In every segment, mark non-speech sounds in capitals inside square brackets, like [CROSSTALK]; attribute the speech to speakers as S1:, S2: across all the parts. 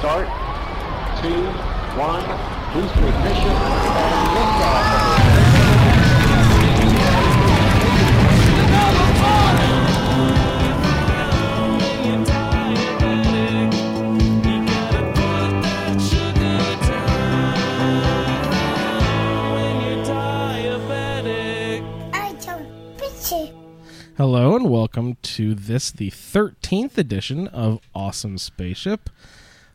S1: Start, 2, 1, booster ignition, and liftoff.
S2: Hello and welcome to this, the 13th edition of Awesome Spaceship.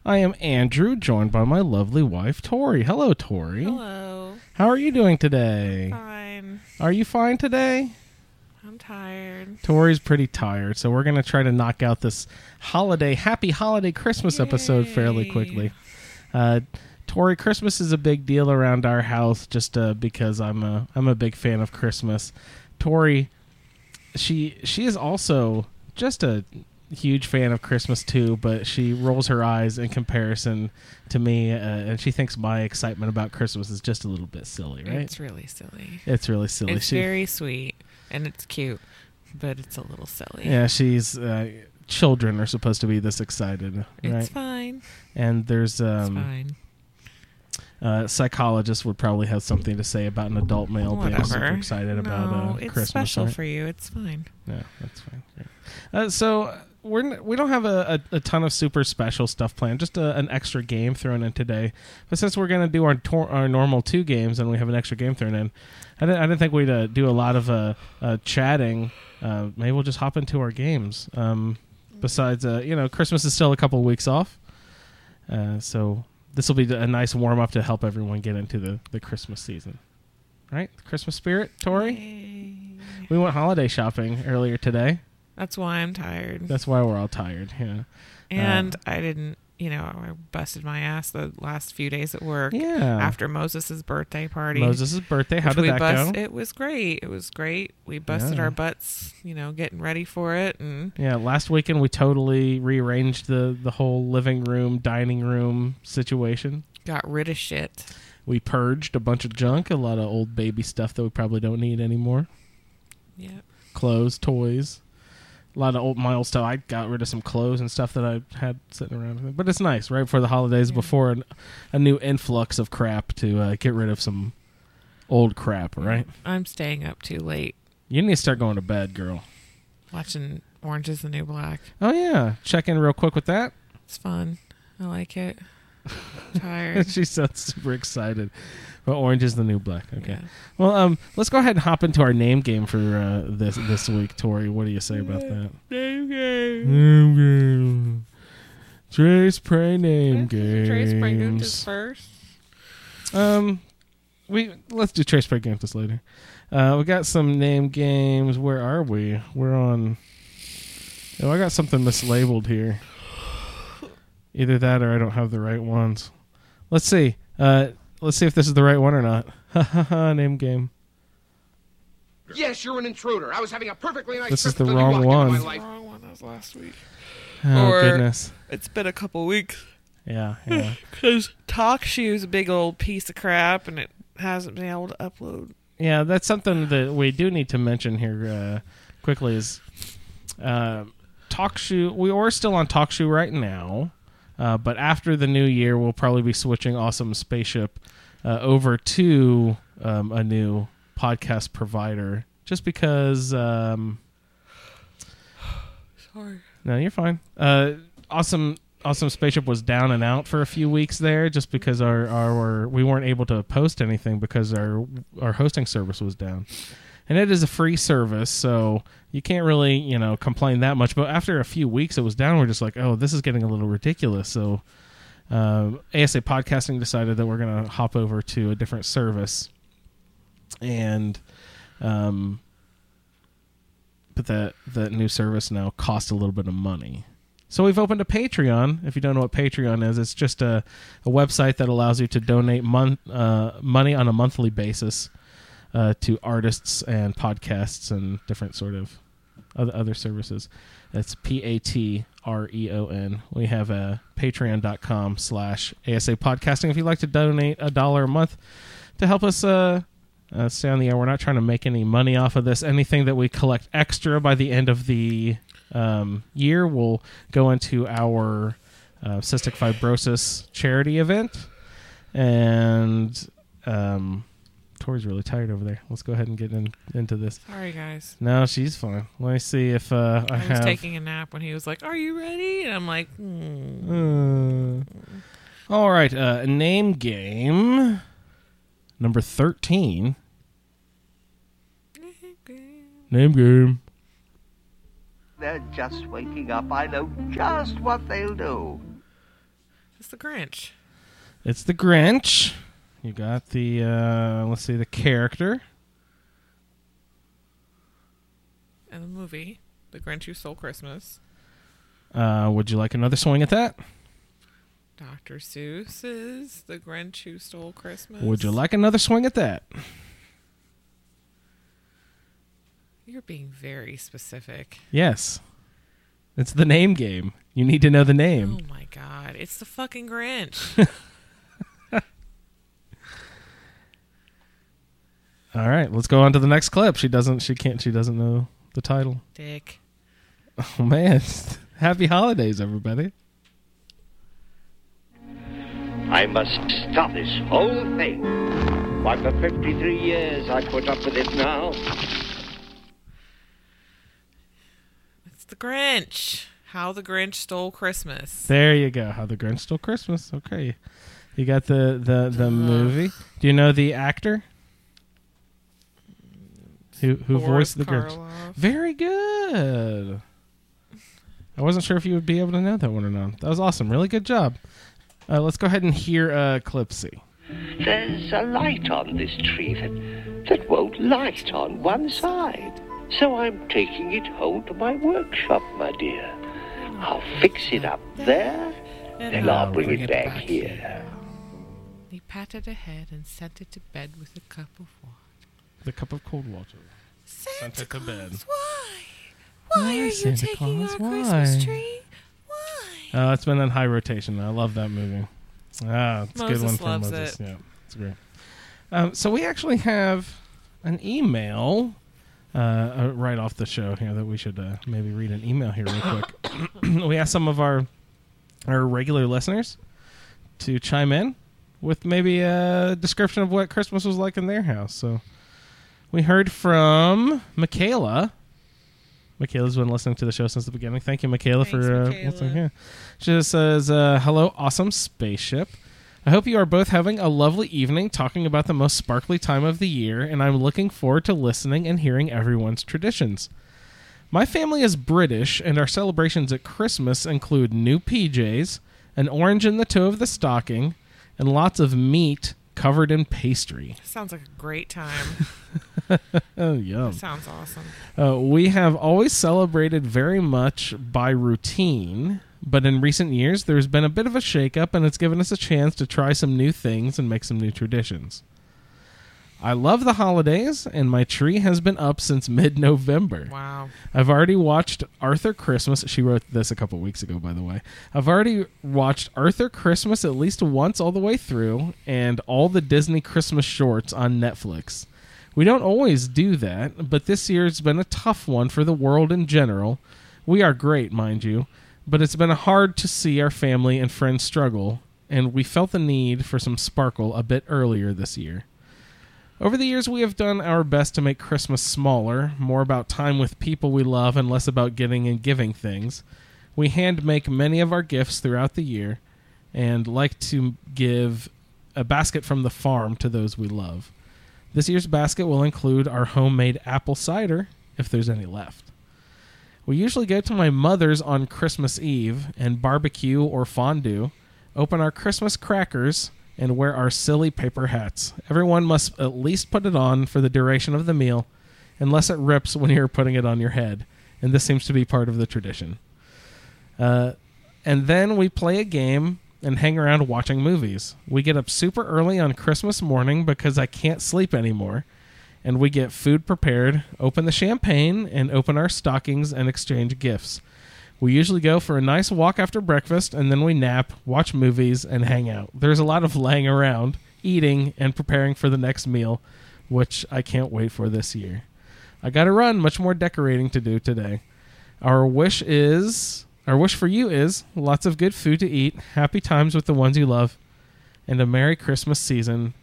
S2: I am Andrew, joined by my lovely wife, Tori. Hello, Tori.
S3: Hello.
S2: How are you doing today?
S3: Fine.
S2: Are you fine today?
S3: I'm tired.
S2: Tori's pretty tired, so we're going to try to knock out this holiday, happy holiday Christmas episode fairly quickly. Uh, Tori, Christmas is a big deal around our house just uh, because I'm a I'm a big fan of Christmas. Tori, she she is also just a huge fan of Christmas too, but she rolls her eyes in comparison to me, uh, and she thinks my excitement about Christmas is just a little bit silly, right?
S3: It's really silly.
S2: It's really silly.
S3: It's
S2: She-
S3: very sweet and it's cute, but it's a little silly.
S2: Yeah, she's uh, children are supposed to be this excited,
S3: It's fine.
S2: And there's
S3: It's
S2: um,
S3: fine.
S2: uh, psychologist would probably have something to say about an adult male being super
S3: Whatever.
S2: excited
S3: no,
S2: about uh,
S3: it's
S2: Christmas.
S3: special
S2: right?
S3: for you. It's fine.
S2: Yeah, that's fine. Uh, so we're n- we don't have a, a, a ton of super special stuff planned. Just a, an extra game thrown in today. But since we're gonna do our tor- our normal two games and we have an extra game thrown in, I didn't I didn't think we'd uh, do a lot of uh, uh, chatting. Uh, maybe we'll just hop into our games. Um, besides, uh, you know, Christmas is still a couple weeks off, uh, so this will be a nice warm up to help everyone get into the, the Christmas season. Right, Christmas spirit, Tori.
S3: Yay.
S2: We went holiday shopping earlier today.
S3: That's why I'm tired.
S2: That's why we're all tired. Yeah.
S3: and
S2: uh,
S3: I didn't, you know, I busted my ass the last few days at work
S2: Yeah.
S3: after Moses' birthday party.
S2: Moses' birthday. How did that
S3: bust,
S2: go?
S3: It was great. It was great. We busted
S2: Yeah.
S3: our butts, you know, getting ready for it, and
S2: Yeah, last weekend we totally rearranged the the whole living room, dining room situation.
S3: got rid of shit.
S2: We purged a bunch of junk, a lot of old baby stuff that we probably don't need anymore.
S3: Yeah.
S2: Clothes, toys, a lot of old my old stuff. I got rid of some clothes and stuff that I had sitting around. But it's nice, right before the holidays,
S3: Yeah.
S2: before an, a new influx of crap to uh, get rid of some old crap. Right?
S3: I'm staying up too late
S2: You need to start going to bed, girl.
S3: watching Orange is the New Black.
S2: Oh yeah, check in real quick with that.
S3: It's fun. I like it. [LAUGHS] Tired.
S2: she sounds super excited. Well, orange is the new black. Okay.
S3: Yeah.
S2: Well, um, let's go ahead and hop into our name game for uh, this this week, Tori. What do you say about that?
S3: Name game.
S2: Name game. Trace pray name game.
S3: Trace Brangos
S2: games.
S3: first.
S2: Um, we let's do trace pray games this later. Uh, we got some name games. Where are we? We're on. Oh, I got something mislabeled here. Either that or I don't have the right ones. Let's see. Uh, let's see if this is the right one or not. Ha ha ha! Name game.
S4: Yes, you're an intruder. I was having a perfectly nice
S2: This is the wrong one.
S4: my life.
S3: Wrong one. That was last week.
S2: Oh
S3: Or-
S2: goodness.
S3: It's been a couple weeks
S2: Yeah, [SIGHS] yeah.
S3: because TalkShoe's a big old piece of crap, and it hasn't been able to upload.
S2: Yeah, that's something that we do need to mention here uh, quickly. Is uh, TalkShoe? We are still on TalkShoe right now, uh, but after the new year, we'll probably be switching Awesome Spaceship uh, over to um, a new podcast provider. Just because. Um,
S3: Sorry.
S2: no, you're fine. Uh, awesome. Awesome Spaceship was down and out for a few weeks there, just because our, our we weren't able to post anything because our our hosting service was down, and it is a free service, so you can't really you know complain that much. But after a few weeks, it was down. We're just like, oh, this is getting a little ridiculous. So, ASA Podcasting decided that we're gonna hop over to a different service, and Um, but that that new service now costs a little bit of money. So we've opened a Patreon. If you don't know what Patreon is, it's just a, a website that allows you to donate uh, money on a monthly basis uh, to artists and podcasts and different sort of other, other services. That's P A T R E O N. We have a patreon.com slash ASA podcasting. If you'd like to donate a dollar a month to help us uh, uh, stay on the air, we're not trying to make any money off of this. Anything that we collect extra by the end of the um, year will go into our uh, cystic fibrosis charity event. And um, Tori's really tired over there. Let's go ahead and get in, into this.
S3: Sorry, guys.
S2: No, she's fine. Let me see if uh, I,
S3: I was
S2: have.
S3: taking a nap when he was like, "Are you ready?" And I'm like, hmm.
S2: Uh, all right, uh, name game number thirteen. Name game. Name game.
S5: They're just waking up. I know just what they'll do.
S3: "It's the Grinch."
S2: It's the Grinch. You got the uh, let's see the character.
S3: And the movie, "The Grinch Who Stole Christmas."
S2: Uh, would you like another swing at that?
S3: Dr. Seuss's "The Grinch Who Stole Christmas."
S2: Would you like another swing at that?
S3: You're being very specific.
S2: Yes. It's the name game. You need to know the name.
S3: Oh my god, it's the fucking Grinch. [LAUGHS]
S2: All right, let's go on to the next clip. She doesn't. She can't. She doesn't know the title.
S3: Dick.
S2: Oh man! [LAUGHS] Happy holidays, everybody.
S5: I must stop this whole thing. Why, for 53 years I put up with it now.
S3: It's the Grinch. How the Grinch Stole Christmas.
S2: There you go. How the Grinch Stole Christmas. Okay, you got the the the movie. Do you know the actor who who
S3: Boris
S2: voiced the Grinch?
S3: Karloff.
S2: Very good. I wasn't sure if you would be able to know that one or not. That was awesome. Really good job. Uh, let's go ahead and hear uh, Clipsy.
S5: There's a light on this tree that, that won't light on one side. So I'm taking it home to my workshop, my dear. I'll fix it up there, then I'll bring it back here.
S3: He patted her head and sent it to bed with a cup of water.
S2: The cup of cold water.
S3: Santa
S2: it to bed.
S3: Claus, why? Why
S2: Why,
S3: are you
S2: Santa
S3: taking
S2: Claus,
S3: our
S2: why?
S3: Christmas tree? Why?
S2: Uh, it's been on high rotation. I love that movie. Ah, it's a good
S3: Moses
S2: one for
S3: loves
S2: Moses.
S3: it.
S2: Yeah, it's great. Um, so we actually have an email uh, uh, right off the show here that we should uh, maybe read an email here real quick. [COUGHS] [COUGHS] we asked some of our our regular listeners to chime in with maybe a description of what Christmas was like in their house. So we heard from Michaela. Michaela's been listening to the show since the beginning. Thank you, Michaela,
S3: Thanks,
S2: for uh,
S3: Michaela.
S2: listening here. She just says, uh, "Hello, awesome spaceship. I hope you are both having a lovely evening talking about the most sparkly time of the year, and I'm looking forward to listening and hearing everyone's traditions. My family is British, and our celebrations at Christmas include new PJs, an orange in the toe of the stocking, and lots of meat covered in pastry.
S3: Sounds like a great time. [LAUGHS]
S2: Oh, [LAUGHS] yum.
S3: Sounds awesome.
S2: Uh, we have always celebrated very much by routine, but in recent years there's been a bit of a shakeup, and it's given us a chance to try some new things and make some new traditions. I love the holidays, and my tree has been up since [LAUGHS] mid November.
S3: Wow.
S2: I've already watched Arthur Christmas. She wrote this a couple weeks ago, by the way. I've already watched Arthur Christmas at least once all the way through, and all the Disney Christmas shorts on Netflix. We don't always do that, but this year's been a tough one for the world in general. We are great, mind you, but it's been hard to see our family and friends struggle, and we felt the need for some sparkle a bit earlier this year. Over the years, we have done our best to make Christmas smaller, more about time with people we love, and less about getting and giving things. We hand make many of our gifts throughout the year and like to give a basket from the farm to those we love. This year's basket will include our homemade apple cider, if there's any left. We usually go to my mother's on Christmas Eve and barbecue or fondue, open our Christmas crackers, and wear our silly paper hats. Everyone must at least put it on for the duration of the meal, unless it rips when you're putting it on your head. And this seems to be part of the tradition. Uh, and then we play a game and hang around watching movies. We get up super early on Christmas morning because I can't sleep anymore. And we get food prepared, open the champagne, and open our stockings and exchange gifts. We usually go for a nice walk after breakfast, and then we nap, watch movies, and hang out. There's a lot of laying around, eating, and preparing for the next meal, which I can't wait for this year. I got to run, much more decorating to do today. Our wish is, our wish for you is lots of good food to eat, happy times with the ones you love, and a Merry Christmas season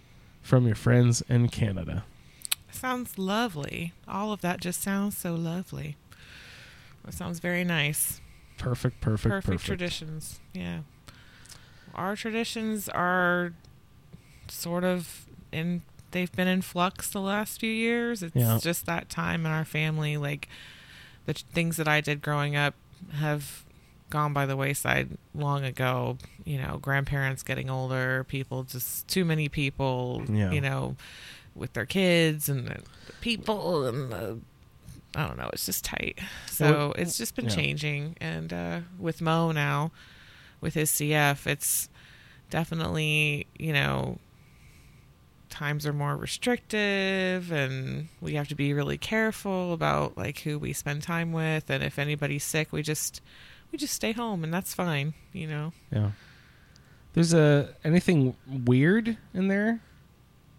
S2: from your friends in Canada.
S3: Sounds lovely. All of that just sounds so lovely. It sounds very nice.
S2: Perfect, perfect,
S3: perfect,
S2: perfect.
S3: traditions. Yeah. Our traditions are sort of in they've been in flux the last few years. It's
S2: Yeah.
S3: just that time in our family like the things that I did growing up have gone by the wayside long ago. You know, grandparents getting older, people just too many people,
S2: Yeah.
S3: you know, with their kids and the people and the I don't know, it's just tight. So it's just been
S2: yeah.
S3: changing and uh with Mo now with his CF, it's definitely, you know, times are more restrictive and we have to be really careful about like who we spend time with and if anybody's sick, we just we just stay home and that's fine, you know.
S2: Yeah. There's a anything weird in there?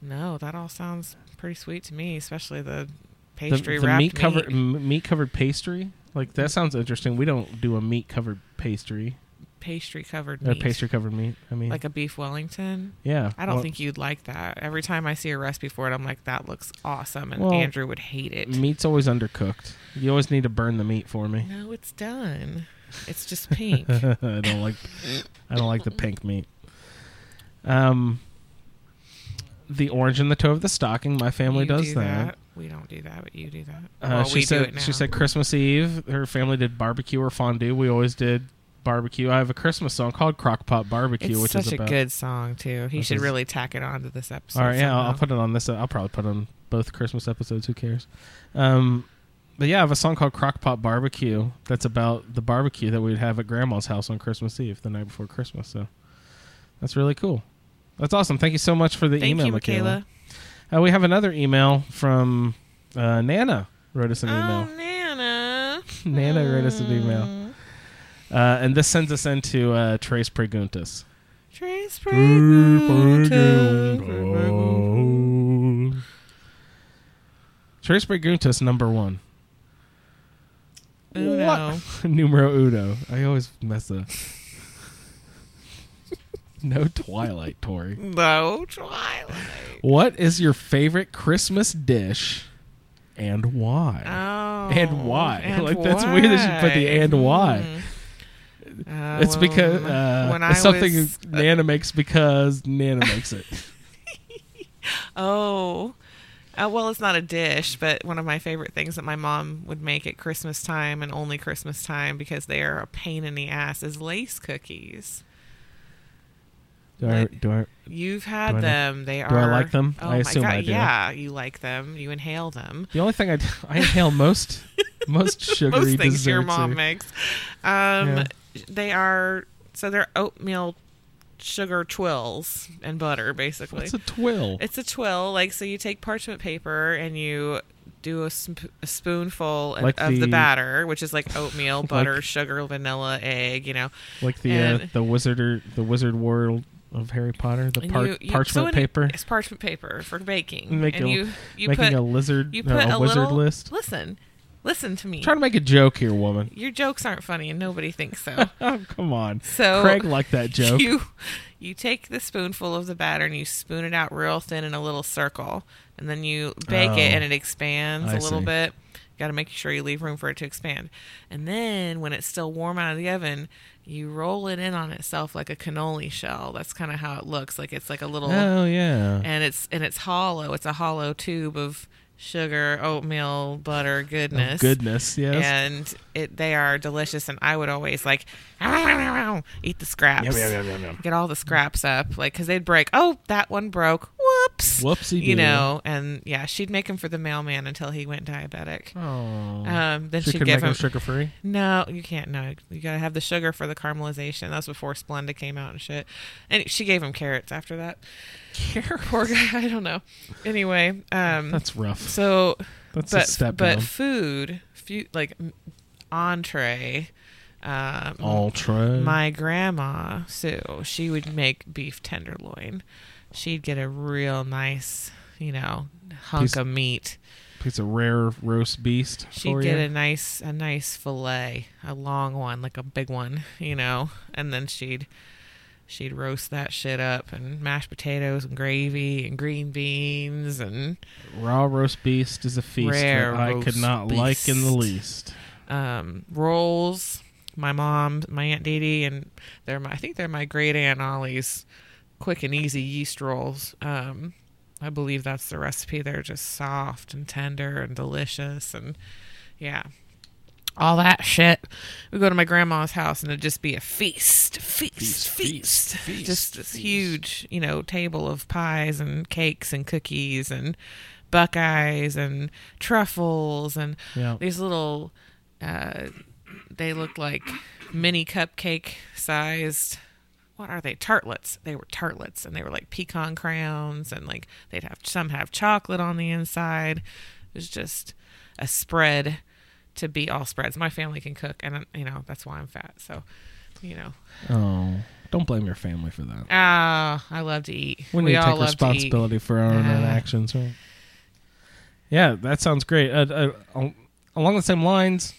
S3: No, that all sounds pretty sweet to me, especially the
S2: The,
S3: pastry
S2: the
S3: wrapped
S2: meat covered
S3: meat.
S2: m- meat covered pastry. Like that sounds interesting. We don't do a meat covered pastry
S3: pastry covered
S2: or
S3: meat.
S2: pastry covered meat. I mean,
S3: like a beef Wellington.
S2: yeah.
S3: I don't
S2: Well,
S3: think you'd like that. Every time I see a recipe for it, I'm like, that looks awesome, and
S2: Well,
S3: Andrew would hate it.
S2: meat's always undercooked. You always need to burn the meat for me.
S3: No, it's done. It's just pink. [LAUGHS]
S2: I don't like I don't like the pink meat. Um the orange in the toe of the stocking, my family
S3: You
S2: does
S3: do
S2: that.
S3: We don't do that, but you do that.
S2: Uh,
S3: well,
S2: she said she said Christmas Eve her family did barbecue or fondue. We always did barbecue. I have a Christmas song called Crockpot Barbecue,
S3: it's
S2: which
S3: such
S2: is
S3: such
S2: a
S3: good song too. He should
S2: is-
S3: really tack it on to this episode.
S2: All right, yeah, I'll, I'll put it on this. I'll probably put on both Christmas episodes. Who cares? Um, but yeah, I have a song called Crockpot Barbecue that's about the barbecue that we'd have at Grandma's house on Christmas Eve, the night before Christmas. So that's really cool. That's awesome. Thank you so much for the
S3: Thank
S2: email,
S3: you, Michaela.
S2: Uh, we have another email from uh, Nana. Wrote us an email. Oh.
S3: Nana. [LAUGHS]
S2: Nana wrote us an email. Uh, and this sends us into uh, Tres Preguntas.
S3: Tres Pregunta.
S2: Tres Preguntas, number one.
S3: Uno.
S2: What? [LAUGHS] Numero uno. I always mess up. [LAUGHS] no Twilight, Tori.
S3: No Twilight.
S2: What is your favorite Christmas dish and why?
S3: Oh.
S2: And why?
S3: and
S2: Like, that's weird that she put the and why.
S3: Hmm. Uh,
S2: it's because uh,
S3: when
S2: it's
S3: I
S2: something
S3: was-
S2: Nana makes because Nana makes it. [LAUGHS]
S3: Oh. Uh, well, it's not a dish, but one of my favorite things that my mom would make at Christmas time and only Christmas time because they are a pain in the ass is lace cookies.
S2: Do I? Do I?
S3: You've
S2: Do
S3: had
S2: I
S3: them. They are.
S2: do I like them?
S3: Oh
S2: I assume
S3: god!
S2: I do.
S3: Yeah, you like them. You inhale them.
S2: The only thing I do, I inhale most [LAUGHS] most sugary
S3: Most things
S2: desserts.
S3: your mom
S2: are-
S3: makes. Um,
S2: Yeah.
S3: They are so they're oatmeal sugar twills and butter, basically.
S2: What's a twill?
S3: It's a twill, like so. You take parchment paper and you do a, sp- a spoonful
S2: Like
S3: of the,
S2: the-
S3: batter, which is like oatmeal, [LAUGHS] butter,
S2: Like-
S3: sugar, vanilla, egg. You know,
S2: like the uh, the wizard or the wizard world of Harry Potter. The par-
S3: you- you-
S2: parchment
S3: so
S2: paper.
S3: It's parchment paper for baking.
S2: Make
S3: and
S2: a-
S3: you you
S2: making
S3: put
S2: a lizard,
S3: you put
S2: a,
S3: a,
S2: wizard
S3: little
S2: list.
S3: Listen, listen to me.
S2: Trying to make a joke here, woman.
S3: Your jokes aren't funny, and nobody thinks so. [LAUGHS]
S2: Oh, come on.
S3: So
S2: Craig liked that [LAUGHS] joke.
S3: You you take the spoonful of the batter and you spoon it out real thin in a little circle, and then you bake
S2: Oh,
S3: it and it expands
S2: I
S3: a little
S2: see.
S3: bit. Got to make sure you leave room for it to expand, and then when it's still warm out of the oven, you roll it in on itself like a cannoli shell. That's kind of how it looks. Like it's like a little,
S2: oh yeah.
S3: and it's and it's hollow. It's a hollow tube of sugar, oatmeal, butter, oh, goodness,
S2: Of goodness, yes.
S3: and it they are delicious. And I would always like eat the scraps
S2: yum, yum, yum.
S3: get all the scraps up, like because they'd break. Oh, that one broke. Whoops. whoops,
S2: Whoopsie
S3: you know. And yeah, she'd make him for the mailman until he went diabetic.
S2: Oh.
S3: Um, then
S2: she
S3: she'd
S2: could
S3: give
S2: make them
S3: him
S2: sugar free.
S3: no, you can't. No, you gotta have the sugar for the caramelization. That's before Splenda came out and shit. And she gave him carrots after that.
S2: Carrots.
S3: Poor guy. [LAUGHS] I don't know. Anyway, um,
S2: That's rough.
S3: so
S2: That's a
S3: but
S2: step
S3: but
S2: down.
S3: food, fu- like entree. Um,
S2: Ultra.
S3: my grandma Sue, she would make beef tenderloin. She'd get a real nice, you know, hunk
S2: Piece-
S3: of meat.
S2: piece of rare roast beast.
S3: She'd
S2: for
S3: get
S2: you.
S3: a nice a nice fillet, a long one, like a big one, you know, and then she'd she'd roast that shit up and mashed potatoes and gravy and green beans and
S2: raw roast beast is a feast that I could not like in the least.
S3: um, rolls. My mom, my aunt Dee Dee, and they're my I think they're my great aunt Ollie's quick and easy yeast rolls. Um, I believe that's the recipe. They're just soft and tender and delicious, and yeah, all that shit. We go to my grandma's house, and it'd just be a feast, feast, feast, feast. just this huge, you know, table of pies and cakes and cookies and buckeyes and truffles and
S2: Yeah.
S3: these little uh, they looked like mini cupcake sized what are they tartlets they were tartlets and they were like pecan crowns and like they'd have some have chocolate on the inside it was just a spread to be all spreads my family can cook and you know that's why i'm fat so you know
S2: Oh, don't blame your family for that.
S3: ah i love to eat
S2: We need to take responsibility for our own
S3: Ah.
S2: actions, right? Yeah, that sounds great. Uh, uh, along the same lines,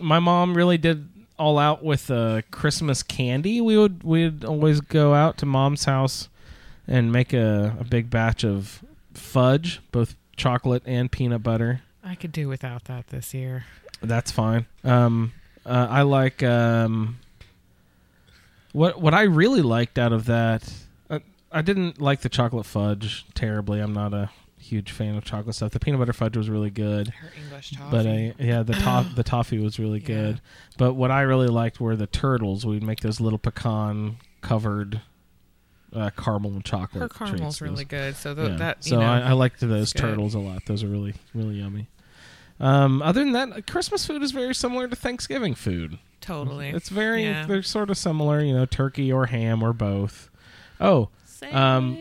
S2: my mom really did all out with uh, Christmas candy. We would we'd always go out to mom's house and make a, a big batch of fudge, both chocolate and peanut butter.
S3: i could do without that this year
S2: That's fine. Um, uh, I like um, what what I really liked out of that. Uh, I didn't like the chocolate fudge terribly. I'm not a huge fan of chocolate stuff. The peanut butter fudge was really good,
S3: her english toffee
S2: but I, yeah, the [CLEARS THROAT] the toffee was really
S3: Yeah.
S2: good. But what I really liked were the turtles. We'd make those little pecan covered uh, caramel and chocolate.
S3: her caramel's
S2: treats.
S3: really good so th-
S2: Yeah.
S3: that you
S2: so
S3: know,
S2: I, I liked those
S3: good.
S2: turtles a lot. Those are really really yummy. Um, other than that, Christmas food is very similar to Thanksgiving food.
S3: totally
S2: It's very
S3: Yeah.
S2: they're sort of similar, you know, turkey or ham or both. Oh, um,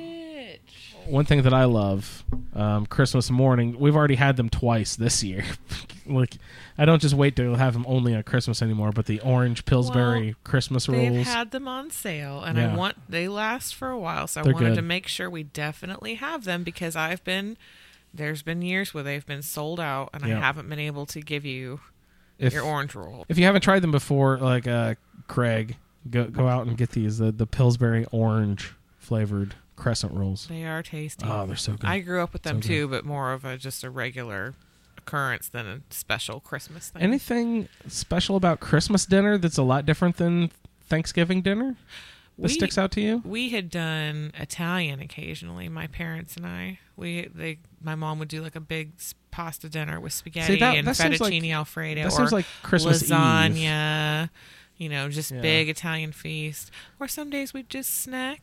S2: one thing that I love, um, Christmas morning. We've already had them twice this year. [LAUGHS] like, I don't just wait to have them only on Christmas anymore. But the orange Pillsbury
S3: Well,
S2: Christmas rolls.
S3: They've had them on sale, and
S2: Yeah.
S3: I want they last for a while, so I
S2: They're
S3: wanted
S2: good.
S3: to make sure we definitely have them because I've been there's been years where they've been sold out, and
S2: Yeah.
S3: I haven't been able to give you
S2: if
S3: your orange roll.
S2: if you haven't tried them before, like uh, Craig, go go out and get these the the Pillsbury orange flavored crescent rolls.
S3: They are tasty.
S2: Oh, they're so good.
S3: I grew up with them
S2: So
S3: too, but more of a just a regular occurrence than a special Christmas thing.
S2: Anything special about Christmas dinner that's a lot different than Thanksgiving dinner that
S3: We-
S2: sticks out to you?
S3: We had done Italian occasionally. My parents and I. We they my mom would do like a big pasta dinner with spaghetti
S2: that-
S3: and
S2: that seems like-
S3: fettuccine alfredo.
S2: that
S3: or
S2: seems like Christmas Eve.
S3: lasagna. You know, just
S2: Yeah.
S3: big Italian feast. Or some days we'd just snack.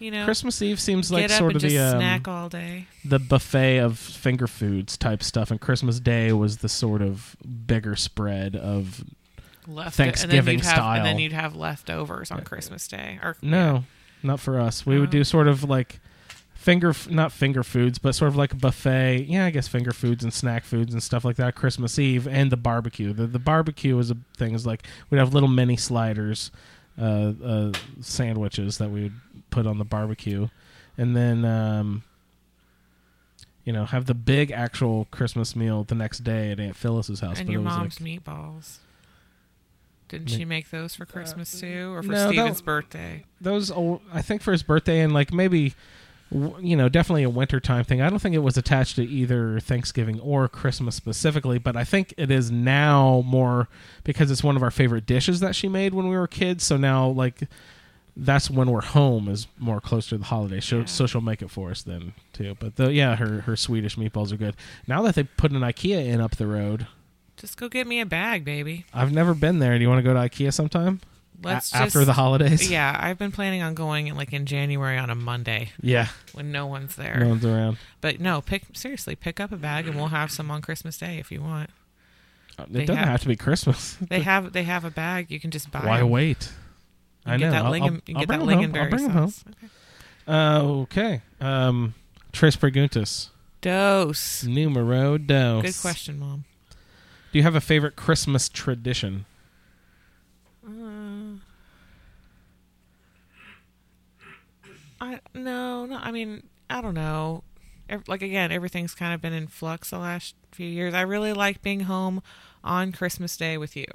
S3: You know,
S2: Christmas Eve seems like sort
S3: and
S2: of
S3: just
S2: the um,
S3: snack all day.
S2: the buffet of finger foods type stuff, and Christmas Day was the sort of bigger spread of
S3: Left and then
S2: Thanksgiving
S3: have,
S2: style.
S3: and then you'd have leftovers on Christmas Day. Or
S2: no, not for us. We would
S3: Oh.
S2: do sort of like finger, not finger foods, but sort of like a buffet. Yeah, I guess finger foods and snack foods and stuff like that. Christmas Eve and the barbecue. The the barbecue is a thing. Is like we'd have little mini sliders, uh, uh, sandwiches that we would put on the barbecue, and then. Um, you know, have the big actual Christmas meal the next day at Aunt Phyllis's house.
S3: and
S2: but
S3: your
S2: it was
S3: mom's
S2: like,
S3: meatballs. Didn't
S2: Ma-
S3: she make those for Christmas too, or for
S2: no, that-
S3: Steven's birthday?
S2: those old, I think for his birthday and like maybe you know definitely a wintertime thing. I don't think it was attached to either Thanksgiving or Christmas specifically, but I think it is now more because it's one of our favorite dishes that she made when we were kids. So now like that's when we're home is more close to the holiday. So,
S3: Yeah.
S2: so she'll make it for us then too. But the, yeah, her her Swedish meatballs are good. Now that they put an IKEA in up the road,
S3: Just go get me a bag, baby.
S2: I've never been there. Do you want to go to IKEA sometime?
S3: let's
S2: A- after the holidays.
S3: Yeah, I've been planning on going like in January on a Monday
S2: Yeah.
S3: when no one's there.
S2: No one's around.
S3: But no, pick seriously, pick up a bag and we'll have some on Christmas Day if you want.
S2: Uh, it
S3: They
S2: doesn't
S3: have-
S2: have, to be Christmas.
S3: They [LAUGHS] have they have a bag you can just buy.
S2: Why
S3: 'em.
S2: wait? I
S3: get
S2: know.
S3: That
S2: I'll-
S3: lingen,
S2: I'll- I'll
S3: get that
S2: 'em home. I'll
S3: lingonberry
S2: home.
S3: sauce. Okay.
S2: Uh, okay. Um, Tres Preguntas.
S3: Dose.
S2: Numero dos.
S3: Good question, Mom.
S2: Do you have a favorite Christmas tradition?
S3: Uh, I no, no. I mean, I don't know. Like again, everything's kind of been in flux the last few years. I really like being home on Christmas Day with you.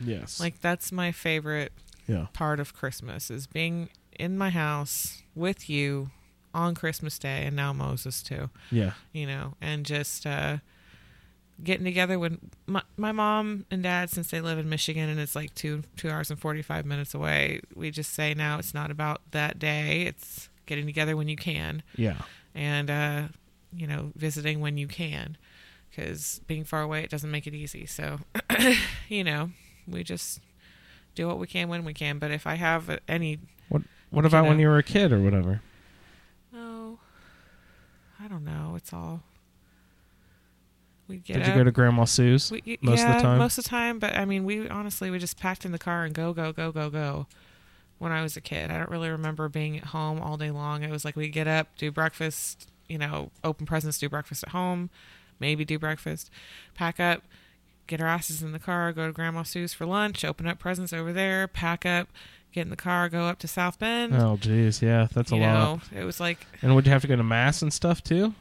S2: Yes.
S3: Like that's my favorite
S2: yeah.
S3: part of Christmas is being in my house with you on Christmas Day, and now Moses too.
S2: Yeah.
S3: You know, and just uh, getting together when my my mom and dad, since they live in Michigan and it's like two two hours and forty five minutes away, we just say now it's not about that day. It's getting together when you can,
S2: Yeah.
S3: and uh, you know, visiting when you can, because being far away it doesn't make it easy. So, [COUGHS] you know, we just do what we can when we can. But if I have any
S2: What What about
S3: know.
S2: when you were a kid or whatever?
S3: Oh, I don't know. It's all. We get
S2: Did you go to Grandma Sue's
S3: we,
S2: most
S3: yeah,
S2: of the time?
S3: Most of the time, but I mean, we honestly we just packed in the car and go, go, go, go, go. When I was a kid, I don't really remember being at home all day long. It was like we get up, do breakfast, you know, open presents, do breakfast at home, maybe do breakfast, pack up, get our asses in the car, go to Grandma Sue's for lunch, open up presents over there, pack up, get in the car, go up to South Bend.
S2: oh, jeez. Yeah, that's a
S3: you
S2: lot.
S3: it was like
S2: And would you have to go to mass and stuff too?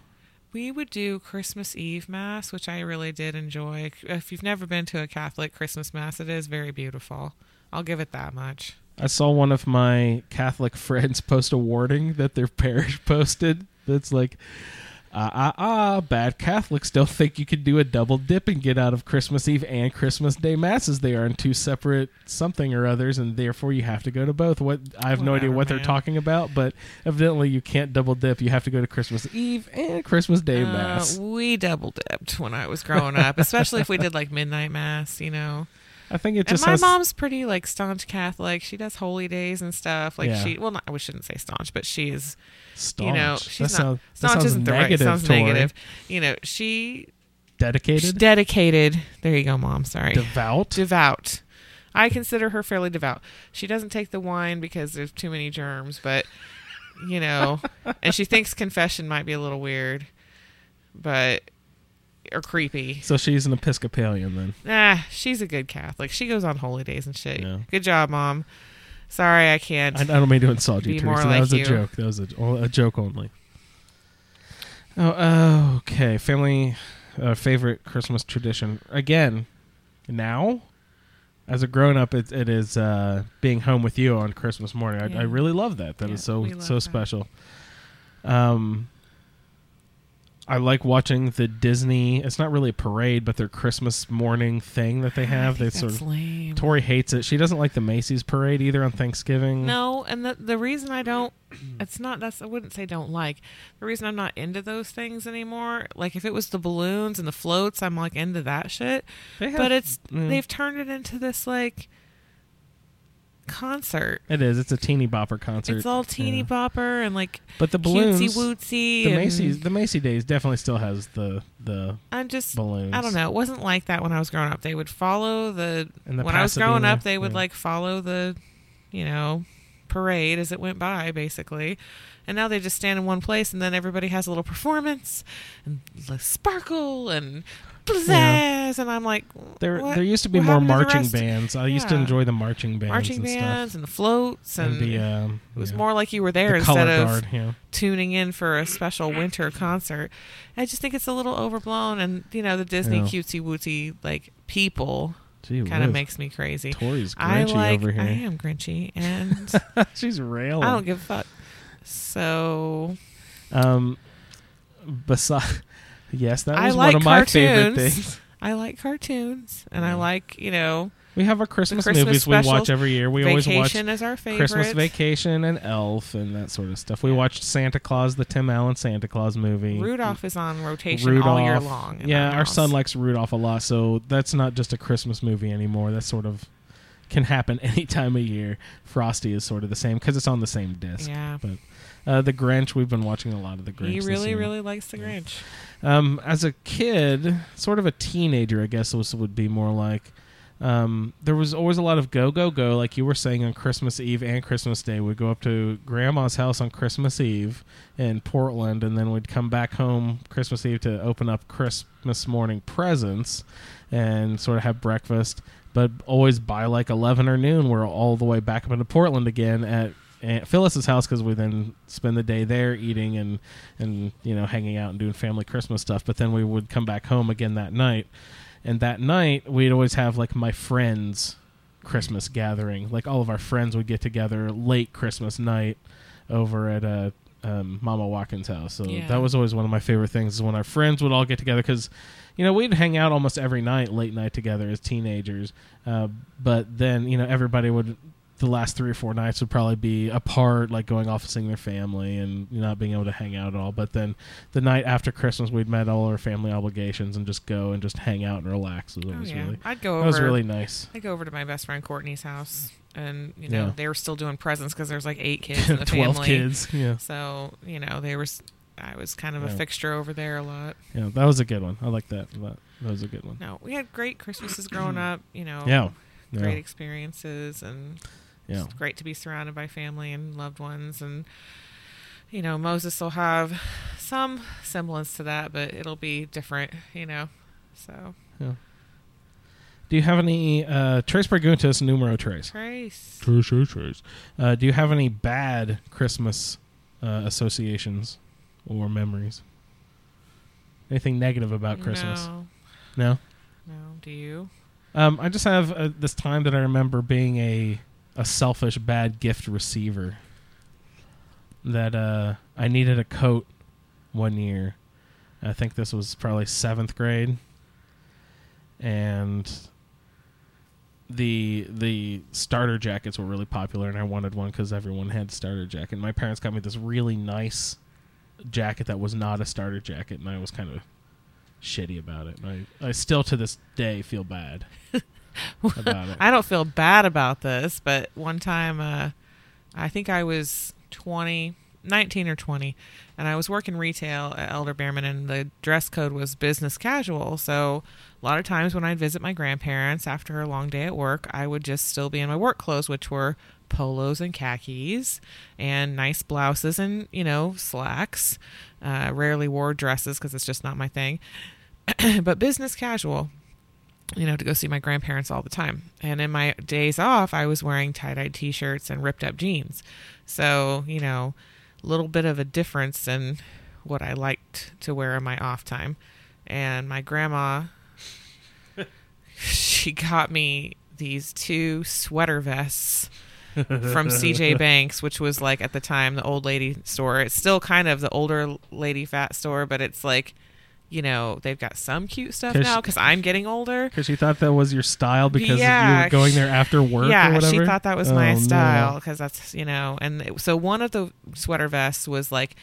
S3: We would do Christmas Eve Mass, which I really did enjoy. If you've never been to a Catholic Christmas Mass, it is very beautiful. I'll give it that much.
S2: I saw one of my Catholic [LAUGHS] friends post a warning that their parish [LAUGHS] posted that's like, ah, ah, ah, bad Catholics don't think you can do a double dip and get out of Christmas Eve and Christmas Day masses. They are in two separate something or others, and therefore you have to go to both. What I have no idea
S3: Whatever,
S2: what they're talking about, but evidently you can't double dip. You have to go to Christmas Eve and Christmas Day
S3: Uh,
S2: mass.
S3: we double dipped when I was growing up, especially if we did like midnight mass, you know.
S2: I think it just.
S3: And my
S2: has.
S3: mom's pretty like staunch Catholic. She does holy days and stuff. Like
S2: Yeah.
S3: she, well, not, we shouldn't say staunch, but she is.
S2: staunch.
S3: You know,
S2: that
S3: she's not.
S2: sounds, that
S3: staunch
S2: sounds
S3: isn't the right.
S2: negative.
S3: Sounds negative. You know, she
S2: Dedicated,
S3: she's dedicated. There you go, mom. Sorry.
S2: devout.
S3: devout. I consider her fairly devout. She doesn't take the wine because there's too many germs, but you know, and she thinks confession might be a little weird, but or creepy.
S2: so she's an Episcopalian then.
S3: Nah, she's a good Catholic. She goes on holy days and shit.
S2: Yeah.
S3: Good job, mom. Sorry, I can't.
S2: I, I don't mean to insult you, Teresa.
S3: more
S2: That
S3: like
S2: was a
S3: you.
S2: joke. That was a, oh, a joke only. Oh, okay. Family uh, favorite Christmas tradition. Again, now, as a grown up, it, it is uh, being home with you on Christmas morning. I,
S3: Yeah.
S2: I really love that. That is
S3: Yeah,
S2: so so
S3: that.
S2: special. Um, I like watching the Disney. It's not really a parade, but their Christmas morning thing that they
S3: I
S2: have. They sort of.
S3: lame.
S2: Tori hates it. She doesn't like the Macy's parade either on Thanksgiving.
S3: No, and the the reason I don't [CLEARS THROAT] it's not that's I wouldn't say don't like. The reason I'm not into those things anymore, like if it was the balloons and the floats, I'm like into that shit.
S2: They have-
S3: but it's
S2: mm.
S3: they've turned it into this like concert.
S2: It is. It's a teeny bopper concert.
S3: It's all teeny
S2: Yeah.
S3: bopper and like
S2: But the balloons,
S3: cutesy wootsy.
S2: the Macy's, the Macy Days definitely still has the the
S3: I'm just
S2: balloons.
S3: I don't know. It wasn't like that when I was growing up. They would follow the,
S2: And the
S3: when I was growing up. They would
S2: yeah.
S3: like follow the, you know, parade as it went by, basically. And now they just stand in one place, and then everybody has a little performance and sparkle and pizzazz. And I'm like,
S2: There,
S3: what-
S2: there used to be
S3: what
S2: more
S3: the
S2: marching bands. I used to enjoy the marching bands,
S3: marching
S2: and
S3: bands and the floats and,
S2: And the um,
S3: it was
S2: yeah.
S3: more like you were
S2: the
S3: there
S2: color
S3: instead of
S2: guard. Yeah,
S3: tuning in for a special winter concert. I just think it's a little overblown, and you know the Disney
S2: Yeah.
S3: cutesy wootsy like people kind of makes me crazy.
S2: Tori's
S3: I like
S2: over here.
S3: I am grinchy, and [LAUGHS]
S2: She's railing.
S3: I don't give a fuck. So
S2: Um, besides, yes, that
S3: I
S2: was
S3: like
S2: one of my favorite things.
S3: I like cartoons, and I like you know
S2: We have our Christmas,
S3: Christmas
S2: movies we watch every year. We always watch
S3: is our favorite.
S2: Christmas Vacation and Elf and that sort of stuff. We watched Santa Claus, the Tim Allen Santa Claus movie.
S3: Rudolph is on rotation all year long.
S2: Yeah, our son likes Rudolph a lot, so that's not just a Christmas movie anymore. That's sort of can happen [LAUGHS] any time of year. Frosty is sort of the same because it's on the same disc.
S3: Yeah.
S2: But uh, the Grinch, we've been watching a lot of the Grinch.
S3: he really, really likes the Grinch.
S2: Um, as a kid, sort of a teenager, I guess this would be more like. Um, there was always a lot of go go go, like you were saying on Christmas Eve and Christmas Day. We'd go up to Grandma's house on Christmas Eve in Portland, and then we'd come back home Christmas Eve to open up Christmas morning presents and sort of have breakfast. But always by like eleven or noon, we're all the way back up into Portland again at Aunt Phyllis's house because we then spend the day there eating and and you know hanging out and doing family Christmas stuff. But then we would come back home again that night, and that night we'd always have like my friends' Christmas gathering. Like all of our friends would get together late Christmas night over at uh, um, Mama Watkins' house. So
S3: Yeah.
S2: that was always one of my favorite things is when our friends would all get together because you know we'd hang out almost every night late night together as teenagers uh, but then you know everybody would the last three or four nights would probably be apart like going off and seeing their family and not being able to hang out at all but then the night after christmas we'd met all our family obligations and just go and just hang out and relax it oh, was
S3: Oh, yeah.
S2: really
S3: I'd go
S2: that
S3: over.
S2: was really nice
S3: I'd go over to my best friend Courtney's house, and you know
S2: Yeah.
S3: they were still doing presents because there's like eight kids [LAUGHS] in the
S2: 12
S3: family.
S2: kids yeah
S3: So you know they were. I was kind of a fixture over there a lot.
S2: yeah that was a good one i like that that, that was a good one
S3: No, we had great Christmases growing [CLEARS THROAT] up. You know,
S2: yeah
S3: great experiences, and
S2: yeah.
S3: it's great to be surrounded by family and loved ones. And you know, Moses will have some semblance to that, but it'll be different. You know, so
S2: do you have any uh tres preguntas numero trace
S3: Trace.
S2: Trace, trace, trace. Uh, do you have any bad Christmas uh, associations or memories? Anything negative about Christmas?
S3: No,
S2: No.
S3: no. Do you?
S2: Um, I just have uh, this time that I remember being a a selfish bad gift receiver. That uh, I needed a coat one year. I think this was probably seventh grade, and the the starter jackets were really popular, and I wanted one because everyone had starter jacket. My parents got me this really nice jacket that was not a starter jacket, and I was kind of shitty about it. And I I still to this day feel bad [LAUGHS] about it. [LAUGHS]
S3: I don't feel bad about this, but one time, uh, I think I was 20, 19 or 20, and I was working retail at Elder-Beerman, and the dress code was business casual. So a lot of times when I'd visit my grandparents after a long day at work, I would just still be in my work clothes, which were polos and khakis and nice blouses and, you know, slacks. Uh, rarely wore dresses because it's just not my thing. [CLEARS THROAT] but business casual you know, to go see my grandparents all the time. And in my days off, I was wearing tie dye t shirts and ripped up jeans. So, you know, a little bit of a difference in what I liked to wear in my off time. And my grandma, [LAUGHS] she got me these two sweater vests from CJ [LAUGHS] Banks, which was like at the time the old lady store. It's still kind of the older lady fat store, but it's like, you know, they've got some cute stuff now because I'm getting older.
S2: Because you thought that was your style because you were going there after [LAUGHS] work
S3: yeah,
S2: or whatever?
S3: she thought that was
S2: Oh,
S3: my style because that's you know, and it- so one of the sweater vests was like,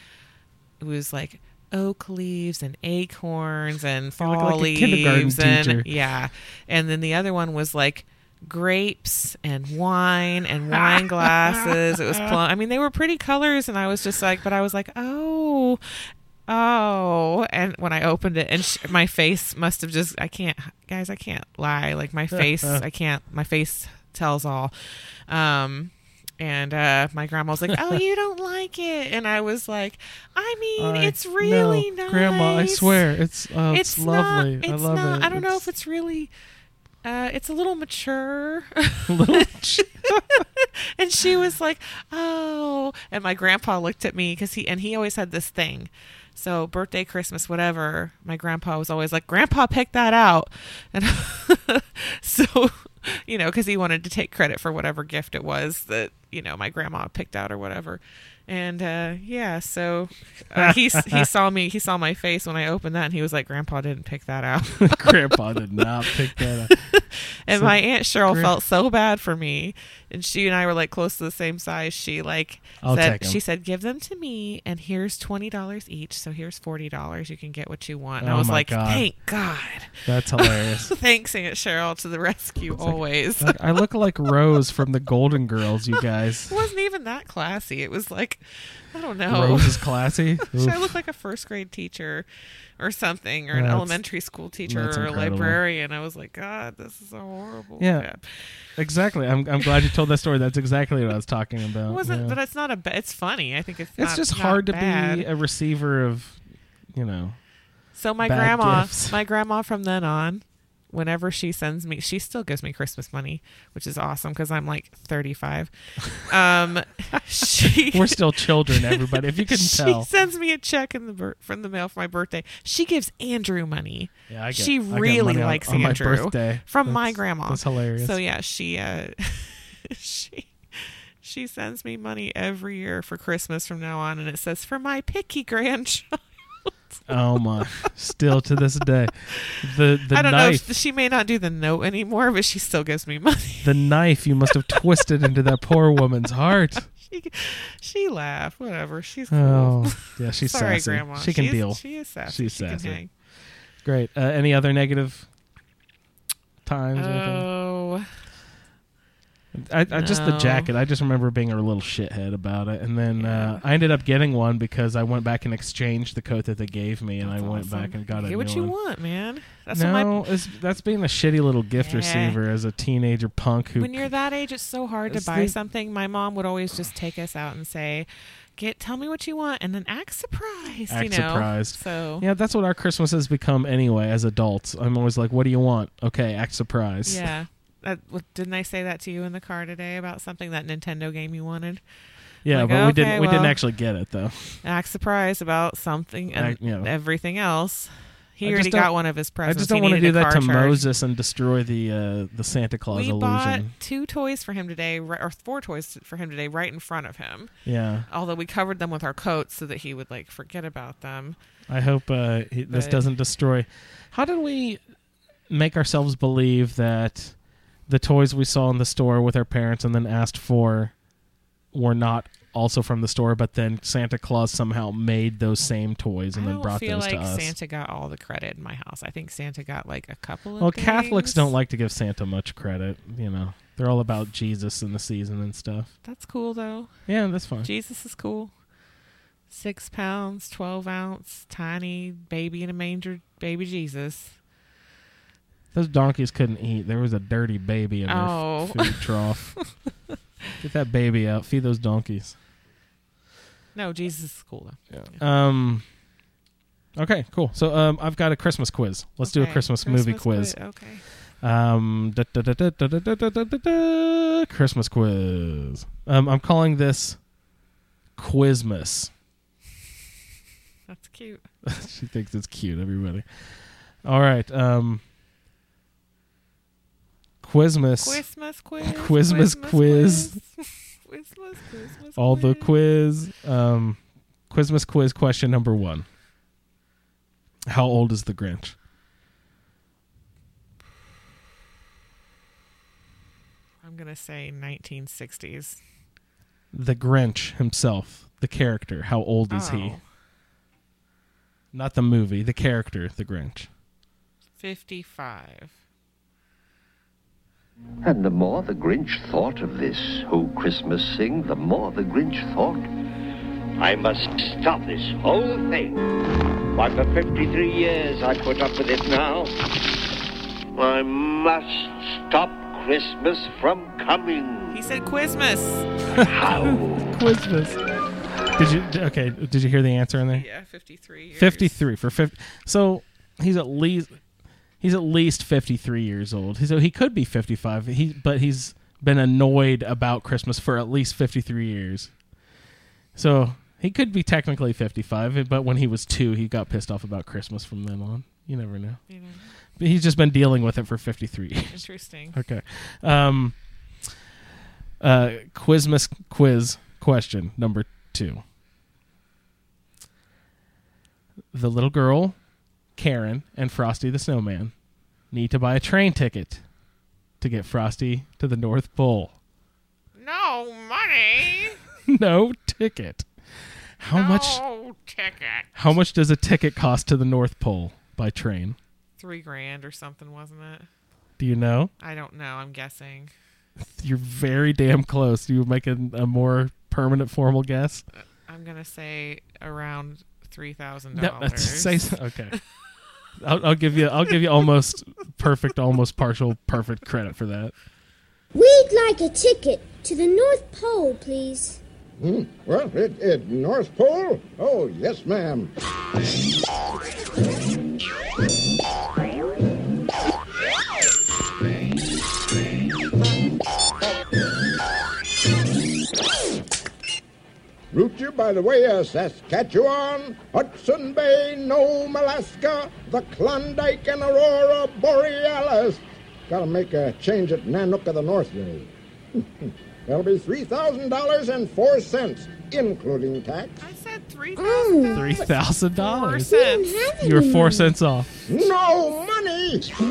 S3: it was like oak leaves and acorns and fall
S2: like
S3: leaves and
S2: teacher.
S3: yeah, and then the other one was like grapes and wine and [LAUGHS] wine glasses. It was plum. I mean, they were pretty colors, and I was just like, but I was like, oh. Oh, and when I opened it, and sh- my face must have just—I can't, guys, I can't lie. Like my [LAUGHS] face, I can't. My face tells all. Um, and uh, my grandma was like, "Oh, you don't like it," and I was like, "I mean,
S2: I-
S3: it's really
S2: no,
S3: nice,
S2: Grandma, I swear, it's oh, it's,
S3: it's
S2: lovely.
S3: Not,
S2: I love
S3: not,
S2: it.
S3: I don't know if it's really. Uh, it's a little mature. [LAUGHS]
S2: little. [LAUGHS]
S3: and she was like, "Oh," and my grandpa looked at me because he and he always had this thing. So birthday, Christmas, whatever, my grandpa was always like, "Grandpa picked that out," and [LAUGHS] so you know, because he wanted to take credit for whatever gift it was that you know my grandma picked out or whatever. And uh, yeah, so uh, he he saw me, he saw my face when I opened that, and he was like, "Grandpa didn't pick that out." [LAUGHS]
S2: Grandpa did not pick that up. [LAUGHS]
S3: And
S2: So
S3: my aunt Cheryl
S2: great.
S3: felt so bad for me, and she and I were like close to the same size. She like
S2: I'll
S3: said she said, "Give them to me, and here's twenty dollars each. So here's forty dollars. You can get what you want." And I
S2: Oh
S3: was like,
S2: God.
S3: "Thank God."
S2: That's [LAUGHS] hilarious.
S3: Thanks, Aunt Cheryl, to the rescue always.
S2: Like, I look like Rose from the Golden Girls, you guys.
S3: It wasn't even that classy. It was like, I don't know.
S2: Rose is [LAUGHS] classy.
S3: Should I look like a first grade teacher or something, or an
S2: That's-
S3: elementary school teacher,
S2: that's
S3: or a
S2: incredible.
S3: librarian? I was like, God, this is so horrible.
S2: Yeah. Exactly. I'm, I'm glad you told that story. That's exactly what I was talking [LAUGHS] about.
S3: It wasn't,
S2: yeah.
S3: but it's not a. Ba- it's funny. I think it's.
S2: it's
S3: not-
S2: just
S3: not
S2: hard to
S3: bad.
S2: be a receiver of, you know.
S3: So my
S2: bad
S3: grandma,
S2: gifts.
S3: my grandma from then on, whenever she sends me, she still gives me Christmas money, which is awesome because I'm like 35. Um, she [LAUGHS]
S2: We're still children, everybody. If you couldn't [LAUGHS]
S3: she
S2: tell.
S3: sends me a check in the bir- from the mail for my birthday. She gives Andrew money.
S2: Yeah, I get,
S3: she
S2: I
S3: really
S2: on-
S3: likes
S2: on my
S3: Andrew
S2: birthday.
S3: from my grandma.
S2: That's hilarious.
S3: So yeah, she uh, [LAUGHS] she she sends me money every year for Christmas from now on, and it says for my picky grandchild.
S2: Oh my! Still to this day, the the
S3: I don't
S2: knife,
S3: know. If she may not do the note anymore, but she still gives me money.
S2: the knife you must have twisted into that poor woman's heart. [LAUGHS]
S3: she she laughed. Whatever. She's cool.
S2: Oh, [LAUGHS] yeah, she's
S3: Sorry,
S2: sassy.
S3: Grandma.
S2: She can
S3: is,
S2: deal.
S3: She is sassy.
S2: She's
S3: she
S2: sassy.
S3: Can hang.
S2: Great. Uh, any other negative times? or anything? I, I just the
S3: No.
S2: jacket. I just remember being a little shithead about it, and then uh, I ended up getting one because I went back and exchanged the coat that they gave me, and I went back and got a
S3: Get
S2: new
S3: what you
S2: one.
S3: want, man. That's what my
S2: no, it's, that's being a shitty little gift
S3: Yeah.
S2: receiver as a teenager punk who.
S3: when you're that age, it's so hard to
S2: It's
S3: buy
S2: the-
S3: something. My mom would always just take us out and say, "Get, tell me what you want," and then act surprised.
S2: Act
S3: you know?
S2: surprised.
S3: So
S2: yeah, that's what our Christmas has become anyway. As adults, I'm always like, "What do you want?" Okay, act surprised.
S3: yeah. That, didn't I say that to you in the car today about something that Nintendo game you wanted?
S2: yeah,
S3: Like,
S2: but we didn't. We didn't actually get it though.
S3: Act surprised about something and
S2: you know.
S3: everything else. He already got one of his presents.
S2: I
S3: just
S2: don't want to do that to
S3: charge.
S2: Moses and destroy the uh, the Santa Claus
S3: We
S2: illusion.
S3: bought two toys for him today, or four toys for him today, right in front of him.
S2: Yeah,
S3: Although we covered them with our coats so that he would like forget about them.
S2: I hope uh, he, this doesn't destroy. How did we make ourselves believe that the toys we saw in the store with our parents and then asked for were not also from the store, but then Santa Claus somehow made those same toys and
S3: I
S2: then brought those
S3: like
S2: to us?
S3: I feel like Santa got all the credit in my house. I think Santa got like a couple of.
S2: well, Catholics don't like to give Santa much credit. You know, they're all about Jesus and the season and stuff.
S3: That's cool though.
S2: Yeah, that's fine.
S3: Jesus is cool. Six pounds, twelve ounce, tiny baby in a manger, baby Jesus.
S2: Those donkeys couldn't eat. There was a dirty baby in their food trough. Get that baby out. Feed those donkeys.
S3: No, Jesus is cool though. Yeah.
S2: Um. Okay, cool. So um, I've got a Christmas quiz. Let's okay. do a
S3: Christmas,
S2: Christmas movie quiz. quiz. Okay. Christmas quiz. Um, I'm calling this Quizmas.
S3: That's cute.
S2: she thinks it's cute. Everybody. All right. Um. Quizmas.
S3: Christmas [LAUGHS] quiz.
S2: Quizmas quiz. [LAUGHS]
S3: Quizmas, Quizmas
S2: All the
S3: quiz.
S2: quiz. Um, Quizmas quiz question number one. How old is the Grinch?
S3: I'm gonna say 1960s.
S2: The Grinch himself, the character. How old is he?
S3: Oh,
S2: Not the movie, the character, the Grinch.
S3: 55.
S5: And the more the Grinch thought of this whole Christmas thing, the more the Grinch thought, I must stop this whole thing. Why, for 53 years I put up with it now. I must stop Christmas from coming.
S3: He said Quizmas.
S5: How? [LAUGHS]
S2: Quizmas. Did you okay? Did you hear the answer in there?
S3: Yeah, 53 years.
S2: Fifty-three for fifty. So he's at least he's at least fifty-three years old. So he could be fifty-five. He but he's been annoyed about Christmas for at least fifty-three years. So he could be technically fifty-five. But when he was two, he got pissed off about Christmas from then on. You never know.
S3: You know,
S2: But he's just been dealing with it for fifty-three years.
S3: interesting. [LAUGHS]
S2: Okay. Um, uh, Quizmas quiz question number two. The little girl, Karen, and Frosty the Snowman need to buy a train ticket to get Frosty to the North Pole?
S3: No money. [LAUGHS]
S2: no ticket. How much?
S3: No ticket.
S2: How much does a ticket cost to the North Pole by train?
S3: Three grand or something, wasn't it?
S2: Do you know?
S3: I don't know. I'm guessing.
S2: You're very damn close. You make a, a more permanent, formal guess.
S3: Uh, I'm gonna say around three thousand
S2: No, [LAUGHS]
S3: dollars.
S2: say okay. [LAUGHS] I'll, I'll give you. I'll give you almost perfect, almost partial, perfect credit for that.
S6: We'd like a ticket to the North Pole, please.
S7: Hmm. Well, it, it North Pole? Oh, yes, ma'am. Route you by the way of Saskatchewan, Hudson Bay, Nome, Alaska, the Klondike and Aurora Borealis. Gotta make a change at Nanook of the North Road. [LAUGHS] That'll be three thousand dollars and four cents, including tax.
S3: I said three
S6: Mm.
S2: Three thousand
S3: four
S2: dollars. You were four cents off.
S7: No money.
S3: No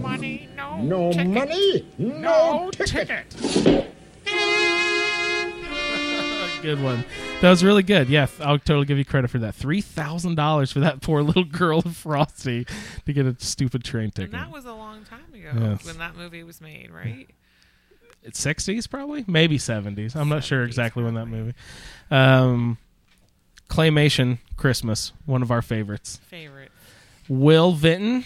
S3: money. No.
S7: No
S3: ticket.
S7: money. No,
S3: No
S7: ticket.
S3: ticket. [LAUGHS]
S2: Good one. That was really good. Yeah, I'll totally give you credit for that. Three thousand dollars for that poor [LAUGHS] little girl Frosty to get a stupid train
S3: And
S2: ticket.
S3: that was a long time ago
S2: Yes.
S3: when that movie was made, right?
S2: It's sixties, probably, maybe seventies. I'm not sure
S3: 70s
S2: exactly when that movie. Um, Claymation Christmas, one of our favorites.
S3: Favorite.
S2: Will Vinton,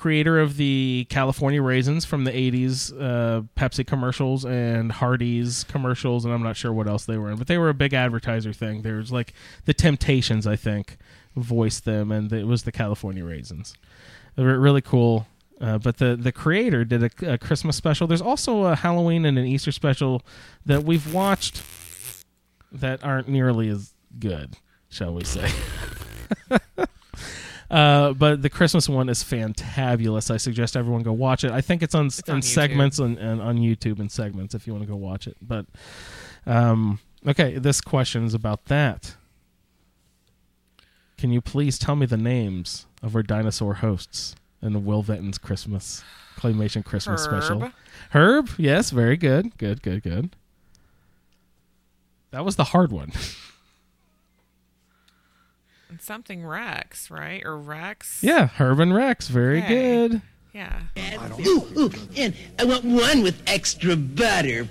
S2: creator of the California Raisins from the 80s uh, Pepsi commercials and Hardee's commercials, and I'm not sure what else they were in, but they were a big advertiser thing. There was like the Temptations, I think, voiced them, and it was the California Raisins. They were really cool. Uh, but the, the creator did a, a Christmas special. There's also a Halloween and an Easter special that we've watched that aren't nearly as good, shall we say. [LAUGHS] Uh, but the Christmas one is fantabulous. I suggest everyone go watch it. I think it's on
S3: It's on
S2: segments and, and on YouTube in segments if you want to go watch it. But um, okay, this question is about that. Can you please tell me the names of our dinosaur hosts in the Will Vinton's Christmas claymation Christmas special?
S3: Herb.
S2: Herb, yes, very good, good, good, good. That was the hard one. [LAUGHS]
S3: And something Rex, right? Or Rex?
S2: yeah, Herb and Rex, very
S3: Okay.
S2: good.
S3: Yeah.
S8: Ooh, ooh, and I want one with extra butter.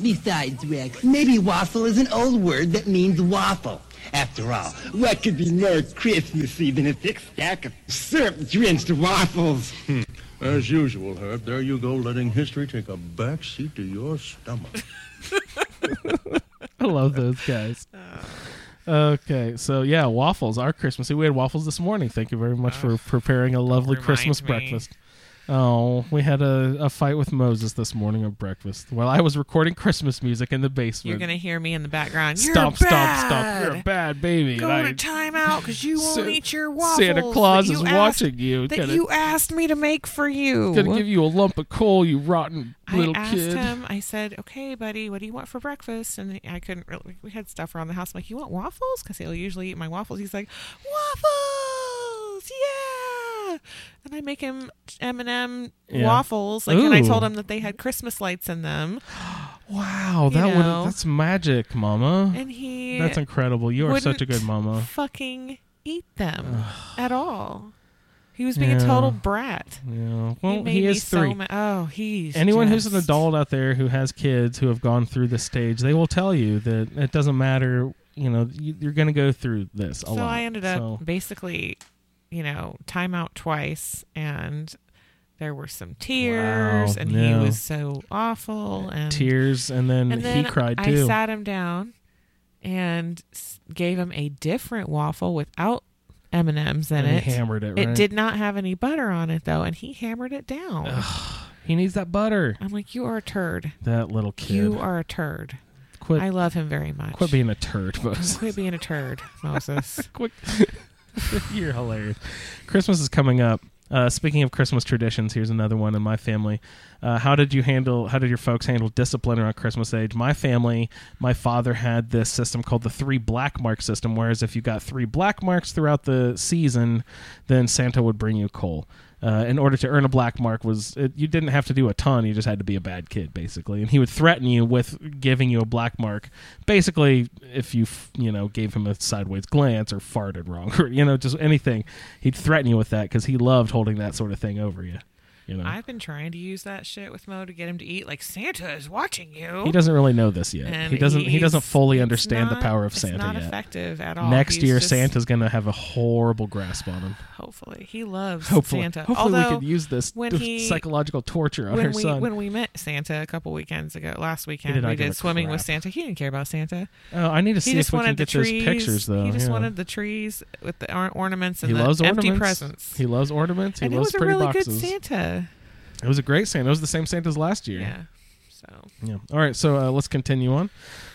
S8: Besides, Rex, maybe waffle is an old word that means waffle. After all, what could be more Christmassy than a thick stack of syrup-drenched waffles? Hmm.
S9: As usual, Herb, there you go, letting history take a back seat to your stomach. [LAUGHS]
S2: I love those guys. Uh, Okay, so yeah, waffles are Christmassy. We had waffles this morning. Thank you very much uh, for preparing a lovely Christmas
S3: me.
S2: breakfast. Oh, we had a, a fight with Moses this morning at breakfast while I was recording Christmas music in the basement.
S3: You're gonna hear me in the background. You're
S2: stop, stop,
S3: bad.
S2: stop! You're a bad baby.
S3: Go
S2: and
S3: to timeout because you won't
S2: Sa-
S3: eat your waffles.
S2: Santa Claus is
S3: asked-
S2: watching you.
S3: That
S2: Gonna-
S3: you asked me to make for you.
S2: gonna give you a lump of coal, you rotten little
S3: I asked
S2: kid.
S3: him. I said, "Okay, buddy, what do you want for breakfast?" And I couldn't really. We had stuff around the house. I'm like, "You want waffles?" Because he'll usually eat my waffles. He's like, "Waffles, yeah!" [LAUGHS] And I make him M and M
S2: Yeah.
S3: waffles. Like, and I
S2: Ooh.
S3: told him that they had Christmas lights in them. [GASPS]
S2: Wow,
S3: You
S2: that would
S3: know.
S2: that's magic, Mama.
S3: And he
S2: That's incredible. You are such a good
S3: wouldn't
S2: mama.
S3: Fucking eat them at all. He was being
S2: Yeah.
S3: a total brat.
S2: Yeah. Well,
S3: he, made me
S2: is
S3: so
S2: three.
S3: ma- oh, he's
S2: Anyone who's an
S3: just-
S2: adult out there who has kids who have gone through this stage, they will tell you that it doesn't matter. You know, you, you're going to go through this a
S3: so
S2: lot.
S3: I ended up
S2: So,
S3: basically, you know, timeout twice, and there were some tears,
S2: Wow,
S3: and
S2: yeah.
S3: he was so awful, and
S2: tears, and then,
S3: and then
S2: he cried
S3: I
S2: too.
S3: sat him down and gave him a different waffle without M and M's in
S2: And
S3: it.
S2: he hammered it,
S3: It did not have any butter on it though, and he hammered it down.
S2: he needs that butter.
S3: I'm like, you are a turd.
S2: That little kid.
S3: You are a turd.
S2: Quit-
S3: I love him very much.
S2: Quit being a turd, Moses.
S3: Quit being a turd, [LAUGHS] Moses.
S2: Quick. [LAUGHS] You're hilarious. Christmas is coming up. Uh, speaking of Christmas traditions, here's another one in my family. Uh, how did you handle? How did your folks handle discipline around Christmas age? My family, my father had this system called the three black mark system. Whereas if you got three black marks throughout the season, then Santa would bring you coal. Uh, in order to earn a black mark was it, you didn't have to do a ton. You just had to be a bad kid, basically. And he would threaten you with giving you a black mark, basically if you you know gave him a sideways glance or farted wrong [LAUGHS] or you know just anything. He'd threaten you with that because he loved holding that sort of thing over you. You know,
S3: I've been trying to use that shit with Mo to get him to eat. Like Santa is watching you.
S2: he doesn't really know this yet.
S3: And
S2: he doesn't. He
S3: he's-
S2: doesn't fully
S3: it's
S2: understand the
S3: not-
S2: power of
S3: it's
S2: Santa
S3: not
S2: yet.
S3: effective at all.
S2: Next
S3: He's
S2: year,
S3: just-
S2: Santa's going to have a horrible grasp on him.
S3: Hopefully, he loves
S2: Hopefully,
S3: Santa.
S2: hopefully
S3: Although,
S2: we could use this
S3: when [LAUGHS] he,
S2: psychological torture on
S3: when
S2: our
S3: we
S2: son.
S3: when we met Santa a couple weekends ago, last weekend
S2: did not
S3: we
S2: give
S3: did swimming with
S2: crap.
S3: Santa. He didn't care about Santa.
S2: Oh, I need to see
S3: he
S2: if
S3: just
S2: we can
S3: wanted the
S2: get those
S3: trees.
S2: pictures, though,
S3: He just
S2: yeah.
S3: wanted the trees with the or- ornaments and
S2: he
S3: the
S2: loves
S3: empty
S2: ornaments.
S3: presents.
S2: He loves ornaments. He
S3: and it
S2: loves
S3: was a
S2: pretty
S3: really
S2: boxes.
S3: good Santa.
S2: It was a great Santa. It was the same Santa as last year.
S3: Yeah. So
S2: Yeah. All right. So uh, let's continue on.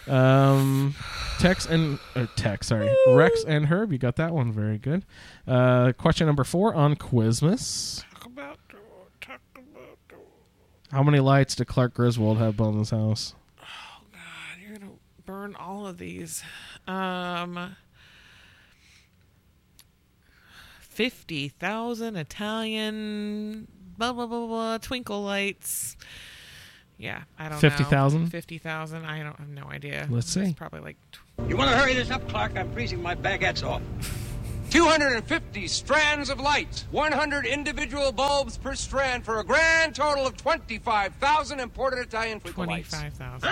S2: Um, Tex and uh, Tex, sorry, Rex and Herb. You got that one. Very good. Uh, question number four on Quizmas. Talk about talk about. How many lights did Clark Griswold have on his house?
S3: Oh God, you're gonna burn all of these. Um, fifty thousand Italian blah blah blah blah twinkle lights. Yeah, I don't
S2: 50,000?
S3: know. 50,000? 50,000. I don't have no idea.
S2: Let's
S3: It's
S2: see.
S3: probably like
S10: You want to hurry this up, Clark? I'm freezing my baguettes off. [LAUGHS]
S4: 250 strands of light, 100 individual bulbs per strand for a grand total of 25,000 imported Italian twinkle lights.
S3: twenty-five thousand.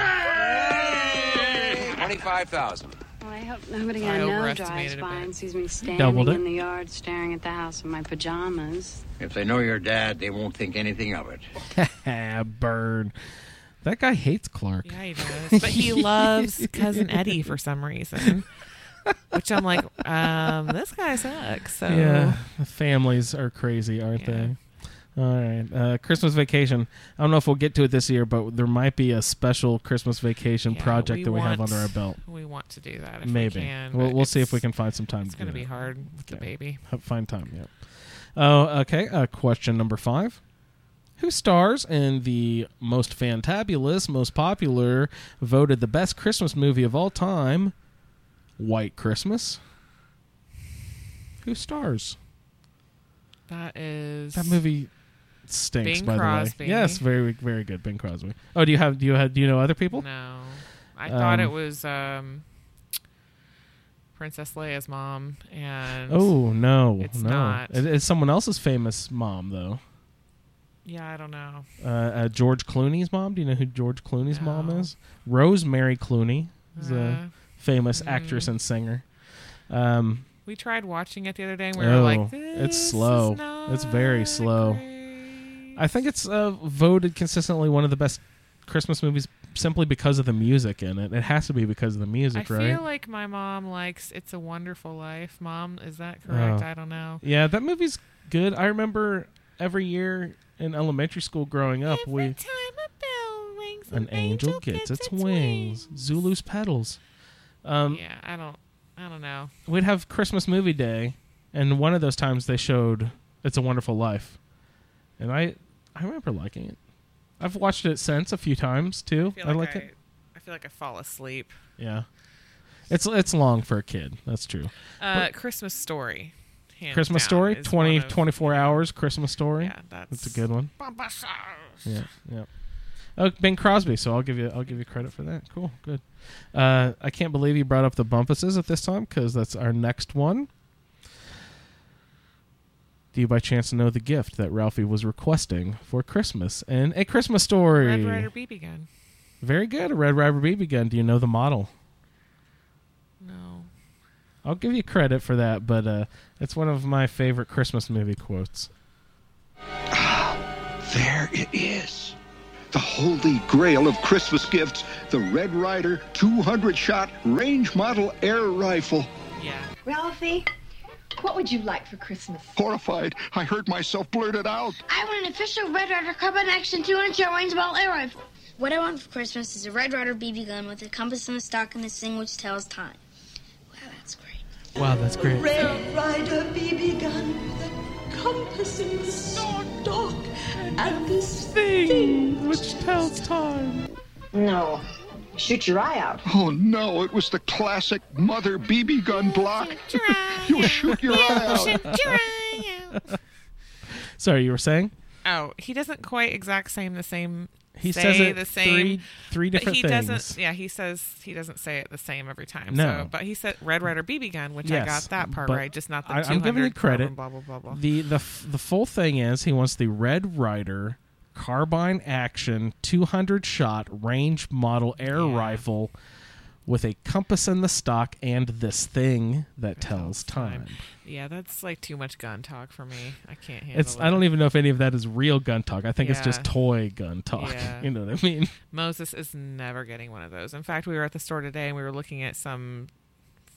S4: 25,000.
S11: Well, I hope nobody
S3: I
S11: I know drives by and sees me standing
S10: Doubled it.
S11: in the yard staring at the house in my pajamas.
S10: If they know your dad, they won't think anything of it. [LAUGHS]
S2: Burn. That guy hates Clark.
S3: Yeah, he does. [LAUGHS] But he loves [LAUGHS] cousin Eddie for some reason. Which I'm like, um, this guy sucks. So
S2: Yeah, families are crazy, aren't they? All right, uh, Christmas vacation. I don't know if we'll get to it this year, but there might be a special Christmas vacation
S3: Yeah,
S2: project
S3: we
S2: that we have under our belt.
S3: We want to do that if
S2: Maybe
S3: we can.
S2: we'll we'll see if we can find some time.
S3: It's going to be
S2: that.
S3: hard with the baby.
S2: Find time. Yeah. Oh, okay. Uh, question number five. Who stars in the most fantabulous, most popular, voted the best Christmas movie of all time, White Christmas? Who stars?
S3: That is
S2: That movie stinks.
S3: Bing
S2: by
S3: Crosby.
S2: the way, yes, very very good, Bing Crosby. Oh, do you have do you have do you know other people?
S3: No, I thought it
S2: Um,
S3: was um, Princess Leia's mom, and
S2: Oh no,
S3: it's
S2: no,
S3: not.
S2: It- it's someone else's famous mom though.
S3: Yeah, I don't know.
S2: Uh, uh, George Clooney's mom. Do you know who George Clooney's mom is? Rosemary Clooney is
S3: Uh,
S2: a famous
S3: mm.
S2: actress and singer. Um,
S3: We tried watching it the other day, and we were
S2: oh,
S3: like,
S2: it's slow. It's very slow. I think it's uh, voted consistently one of the best Christmas movies simply because of the music in it. It has to be because of the music, right?
S3: I feel like my mom likes "It's a Wonderful Life." Mom, is that correct?
S2: Oh.
S3: I don't know.
S2: Yeah, that movie's good. I remember every year in elementary school growing up, we an angel gets its wings. Zuzu's petals. Um,
S3: yeah, I don't. I don't know.
S2: we'd have Christmas movie day, and one of those times they showed "It's a Wonderful Life," and I I remember liking it. I've watched it since a few times too.
S3: I, feel
S2: I
S3: like
S2: like
S3: I,
S2: it.
S3: I feel like I fall asleep.
S2: Yeah, it's it's long for a kid. That's true.
S3: Uh, Christmas Story.
S2: Christmas Story,
S3: is
S2: 20,
S3: of-
S2: 24 hours. Christmas Story.
S3: Yeah, that's
S2: a good one. Yeah, yeah. Oh, Bing Crosby. So I'll give you I'll give you credit for that. Cool, good. Uh, I can't believe you brought up the Bumpuses at this time because that's our next one. Do you by chance know the gift that Ralphie was requesting for Christmas in A Christmas Story?
S3: Red Ryder BB gun.
S2: Very good. A Red Ryder BB gun. Do you know the model?
S3: No.
S2: I'll give you credit for that, but uh, it's one of my favorite Christmas movie quotes.
S12: Ah, There it is. The holy grail of Christmas gifts the Red Ryder 200 shot range model air rifle.
S3: Yeah.
S13: Ralphie, what would you like for Christmas?
S12: Horrified, I heard myself blurt it out.
S6: I want an official Red Rider Ryder Carbine Action 200 shot range ball air rifle. What I want for Christmas is a Red Ryder BB gun with a compass in the stock and a thing which tells time. Wow, that's great.
S2: Wow, that's great.
S13: Red Ryder BB gun with a compass in the stock and this thing
S2: which tells time.
S13: No. Shoot your eye out.
S12: Oh no, it was the classic mother BB gun block. You'll [LAUGHS] shoot your eye out. [LAUGHS]
S2: Sorry, you were saying?
S3: Oh, he doesn't quite exact same the same.
S2: He
S3: say
S2: says it
S3: the same.
S2: three- three
S3: but
S2: different
S3: he
S2: things.
S3: doesn't. Yeah, he says he doesn't say it the same every time.
S2: No.
S3: So, but he said Red Ryder BB gun, which I got that part right, just not the.
S2: I, I'm giving you credit.
S3: Blah blah blah blah.
S2: The the the full thing is he wants the Red Ryder carbine action 200 shot range model air rifle with a compass in the stock and this thing that tells time.
S3: Yeah, that's like too much gun talk for me. I can't handle
S2: It's
S3: it.
S2: I don't even know if any of that is real gun talk. I think it's just toy gun talk.
S3: Yeah. [LAUGHS]
S2: You know what I mean?
S3: Moses is never getting one of those. In fact, we were at the store today and we were looking at some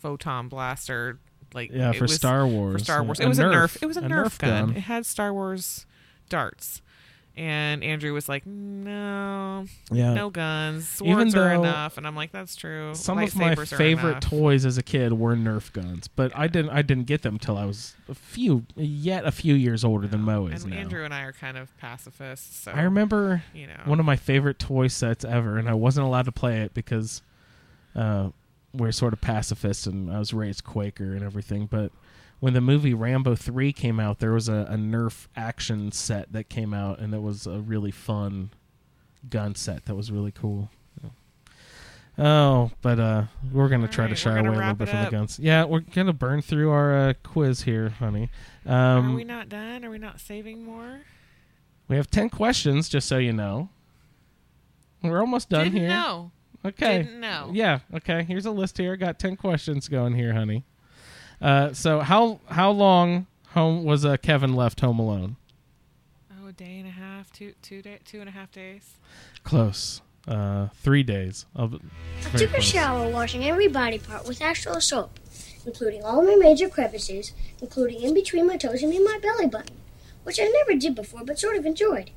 S3: photon blaster. Like
S2: Yeah, for Star Wars.
S3: For Star Wars,
S2: A
S3: it was a
S2: Nerf.
S3: Nerf. It was a,
S2: A
S3: Nerf,
S2: Nerf
S3: gun.
S2: gun.
S3: It had Star Wars darts. And Andrew was like, "No,
S2: Yeah.
S3: no guns.
S2: Even
S3: Swords are enough." And I'm like, "That's true.
S2: Some of my favorite toys as a kid were Nerf guns, but I didn't I didn't get them until I was a few yet a few years older than Mo is
S3: And
S2: now.
S3: Andrew and I are kind of pacifists. So
S2: I remember
S3: you know,
S2: one of my favorite toy sets ever, and I wasn't allowed to play it because uh, we're sort of pacifists, and I was raised Quaker and everything. But when the movie Rambo Three came out, there was a, a Nerf action set that came out, and it was a really fun gun set that was really cool. Oh, but uh, we're gonna try to shy away a little bit
S3: it
S2: from the guns. Yeah, we're gonna burn through our uh, quiz here, honey. Um,
S3: are we not done? Are we not saving more?
S2: we have 10 questions, just so you know. We're almost done
S3: Didn't
S2: here.
S3: know.
S2: Okay.
S3: Didn't know.
S2: Yeah, okay. Here's a list here. Got 10 questions going here, honey. Uh, so how how long home was uh, Kevin left home alone?
S3: Oh, a day and a half, two two day, two and a half days.
S2: Close. Uh, 3 days. Of,
S6: I
S2: very
S6: took a shower washing every body part with actual soap, including all my major crevices, including in between my toes and in my belly button, which I never did before but sort of enjoyed.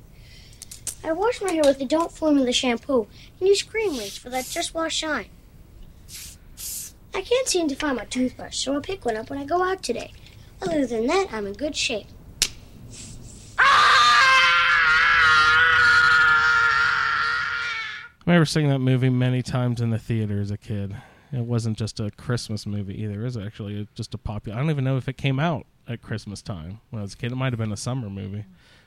S6: I washed my hair with the Don't Formula shampoo and used cream rinse for that just wash shine. I can't seem to find my toothbrush, so I'll pick one up when I go out today. Other than that, I'm in good shape.
S2: I remember seeing that movie many times in the theater as a kid. It wasn't just a Christmas movie either. It was actually just a popular. I don't even know if it came out at Christmas time when I was a kid. It might have been a summer movie,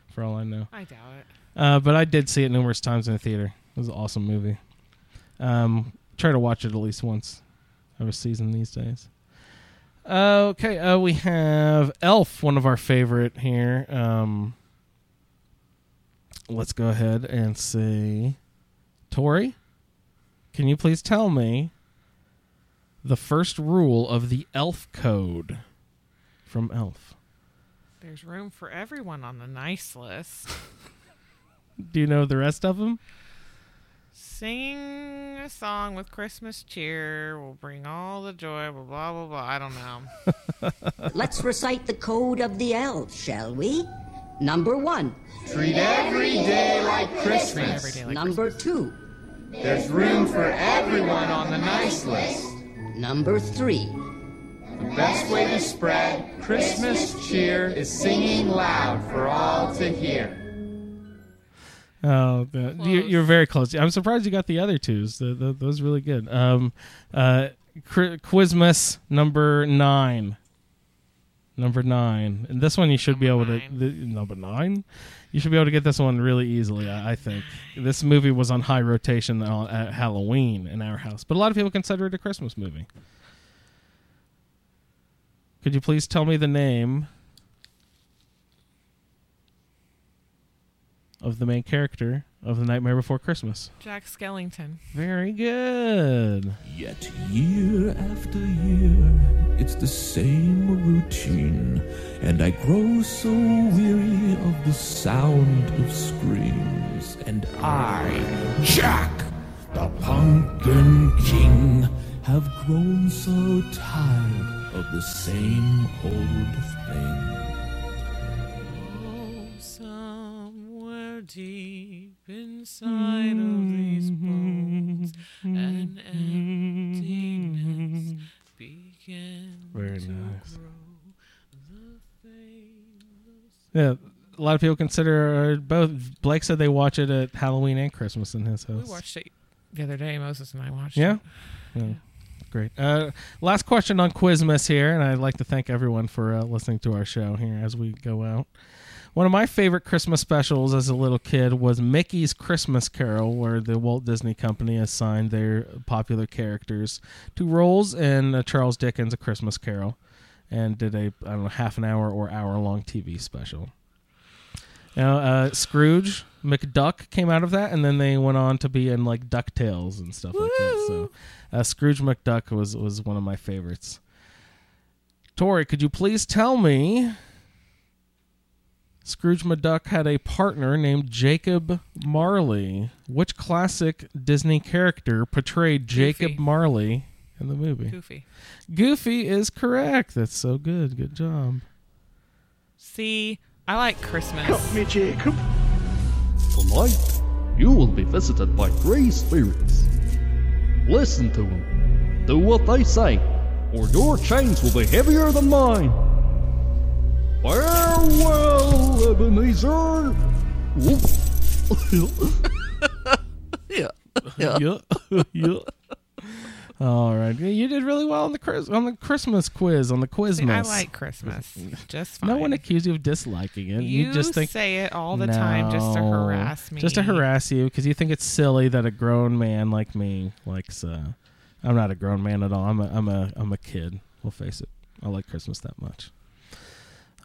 S2: for all I know.
S3: I doubt it.
S2: Uh, but I did see it numerous times in the theater. It was an awesome movie. Um, try to watch it at least once every season these days. Okay, uh, we have Elf, one of our favorite here. Um, let's go ahead and see. Tori, can you please tell me the first rule of the Elf Code from Elf?
S3: There's room for everyone on the nice list. [LAUGHS]
S2: Do you know the rest of them?
S3: Sing a song with Christmas cheer will bring all the joy. Blah blah blah blah. I don't know. [LAUGHS]
S14: Let's recite the code of the elves, shall we? Number one.
S15: Treat every day like Christmas.
S3: Every day like
S14: Number two.
S15: There's room for everyone on the nice list.
S14: Number three.
S15: The best way to spread Christmas cheer is singing loud for all to hear.
S2: Oh, you're, you're very close. I'm surprised you got the other twos. The, the, those really good. Um, uh, Qu- Quizmas number nine. Number nine, and this one you should be able to. The, number nine, you should be able to get this one really easily. I, I think this movie was on high rotation on, at Halloween in our house, but a lot of people consider it a Christmas movie. Could you please tell me the name of the main character of The Nightmare Before Christmas?
S3: Jack Skellington.
S2: Very good.
S16: Yet year after year, it's the same routine, and I grow so weary of the sound of screams. And I, Jack, the Pumpkin King, have grown so tired of the same old thing.
S3: Deep inside of these bones, an emptiness begins
S2: Very
S3: to
S2: nice.
S3: grow. The fame
S2: Yeah, a lot of people consider uh, both. Blake said they watch it at Halloween and Christmas in his house.
S3: We watched it the other day. Moses and I watched
S2: Yeah?
S3: it.
S2: Yeah. great. Uh, last question on Quizmas here, and I'd like to thank everyone for uh, listening to our show here as we go out. One of my favorite Christmas specials as a little kid was Mickey's Christmas Carol, where the Walt Disney Company assigned their popular characters to roles in uh, Charles Dickens' A Christmas Carol, and did a I don't know half an hour or hour long TV special. Now, uh, Scrooge McDuck came out of that, and then they went on to be in like Ducktales and stuff like that. So, uh, Scrooge McDuck was was one of my favorites. Tori, could you please tell me? Scrooge McDuck had a partner named Jacob Marley. Which classic Disney character portrayed Jacob
S3: Goofy.
S2: Marley in the movie?
S3: Goofy.
S2: Goofy is correct. That's so good. Good job.
S3: See, I like Christmas.
S9: Help me, Jacob.
S17: Tonight, you will be visited by three spirits. Listen to them. Do what they say, or your chains will be heavier than mine. Farewell, Ebenezer. [LAUGHS]
S2: yeah. [LAUGHS] yeah. [LAUGHS] yeah. All right. You did really well on the Chris- on the Christmas quiz on the Quizmas.
S3: I like Christmas. Just fine.
S2: No one accused you of disliking it.
S3: You
S2: just think
S3: say it all the time just to harass me.
S2: Just to harass you because you think it's silly that a grown man like me likes. Uh, I'm not a grown man at all. I'm a I'm a I'm a kid. We'll face it. I like Christmas that much.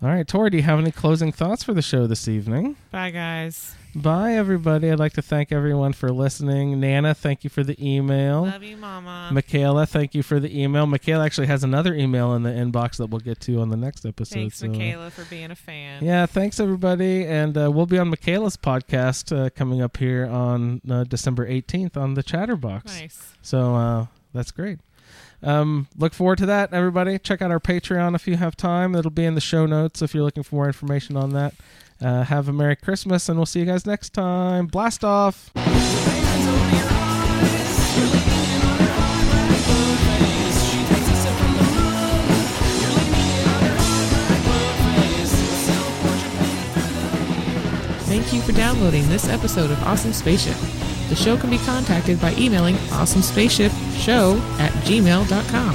S2: All right, Tori, do you have any closing thoughts for the show this evening?
S3: Bye, guys.
S2: Bye, everybody. I'd like to thank everyone for listening. Nana, thank you for the email.
S3: Love you, Mama.
S2: Michaela, thank you for the email. Michaela actually has another email in the inbox that we'll get to on the next episode.
S3: Thanks,
S2: so-
S3: Michaela, for being a fan.
S2: Yeah, thanks everybody, and uh, we'll be on Michaela's podcast uh, coming up here on uh, December eighteenth on the Chatterbox.
S3: Nice.
S2: So uh, that's great. Um, look forward to that, everybody. Check out our Patreon if you have time. It'll be in the show notes if you're looking for more information on that. Uh, have a Merry Christmas, and we'll see you guys next time. Blast off!
S3: Thank you for downloading this episode of Awesome Spaceship. The show can be contacted by emailing awesomespaceshipshow at gmail.com.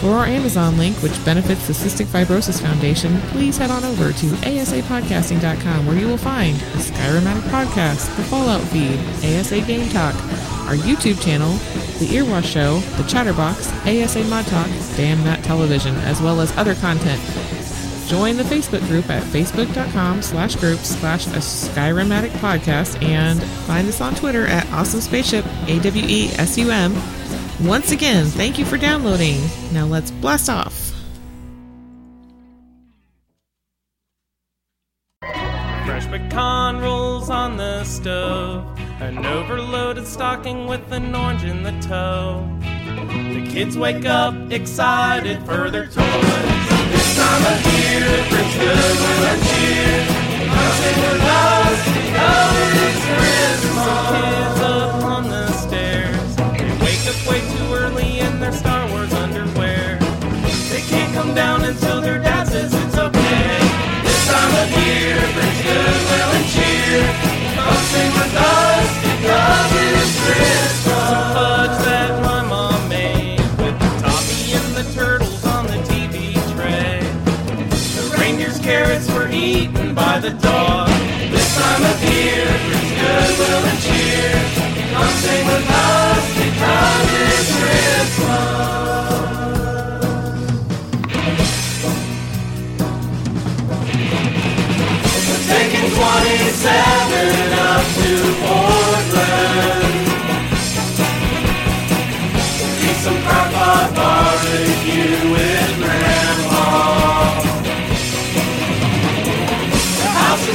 S3: For our Amazon link, which benefits the Cystic Fibrosis Foundation, please head on over to asapodcasting.com where you will find the Skyrim Addict Podcast, the Fallout feed, ASA Game Talk, our YouTube channel, the Earwash Show, the Chatterbox, ASA Mod Talk, Damn That Television, as well as other content. Join the Facebook group at facebook.com slash groups slash a Skyrim Addict podcast and find us on Twitter at Awesome Spaceship, A-W-E-S-U-M. Once again, thank you for downloading. Now let's blast off.
S2: Fresh pecan rolls on the stove. An overloaded stocking with an orange in the toe. The kids wake up excited for their toys. Time of year the door. This time of year brings goodwill and cheer. Come sing with us because it's Christmas. We're taking 27 up to 4.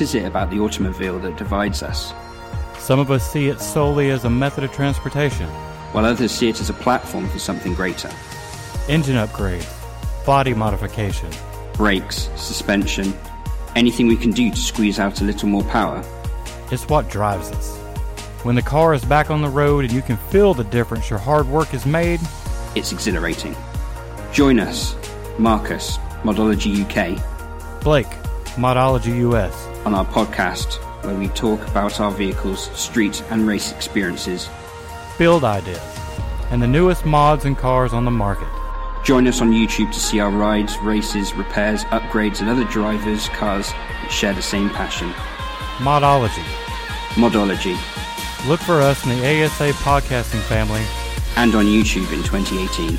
S18: What is it about the automobile that divides us?
S19: Some of us see it solely as a method of transportation.
S18: While others see it as a platform for something greater.
S19: Engine upgrades, body modification,
S18: Brakes, suspension, anything we can do to squeeze out a little more power.
S19: It's what drives us. When the car is back on the road and you can feel the difference your hard work has made,
S18: It's exhilarating. Join us, Marcus, Modology UK,
S19: Blake, Modology US,
S18: on our podcast where we talk about our vehicles, street and race experiences.
S19: build ideas, and the newest mods and cars on the market.
S18: Join us on YouTube to see our rides, races, repairs, upgrades, and other drivers, cars that share the same passion.
S19: Modology.
S18: Modology,
S19: Look for us in the ASA podcasting family.
S18: and on YouTube in 2018.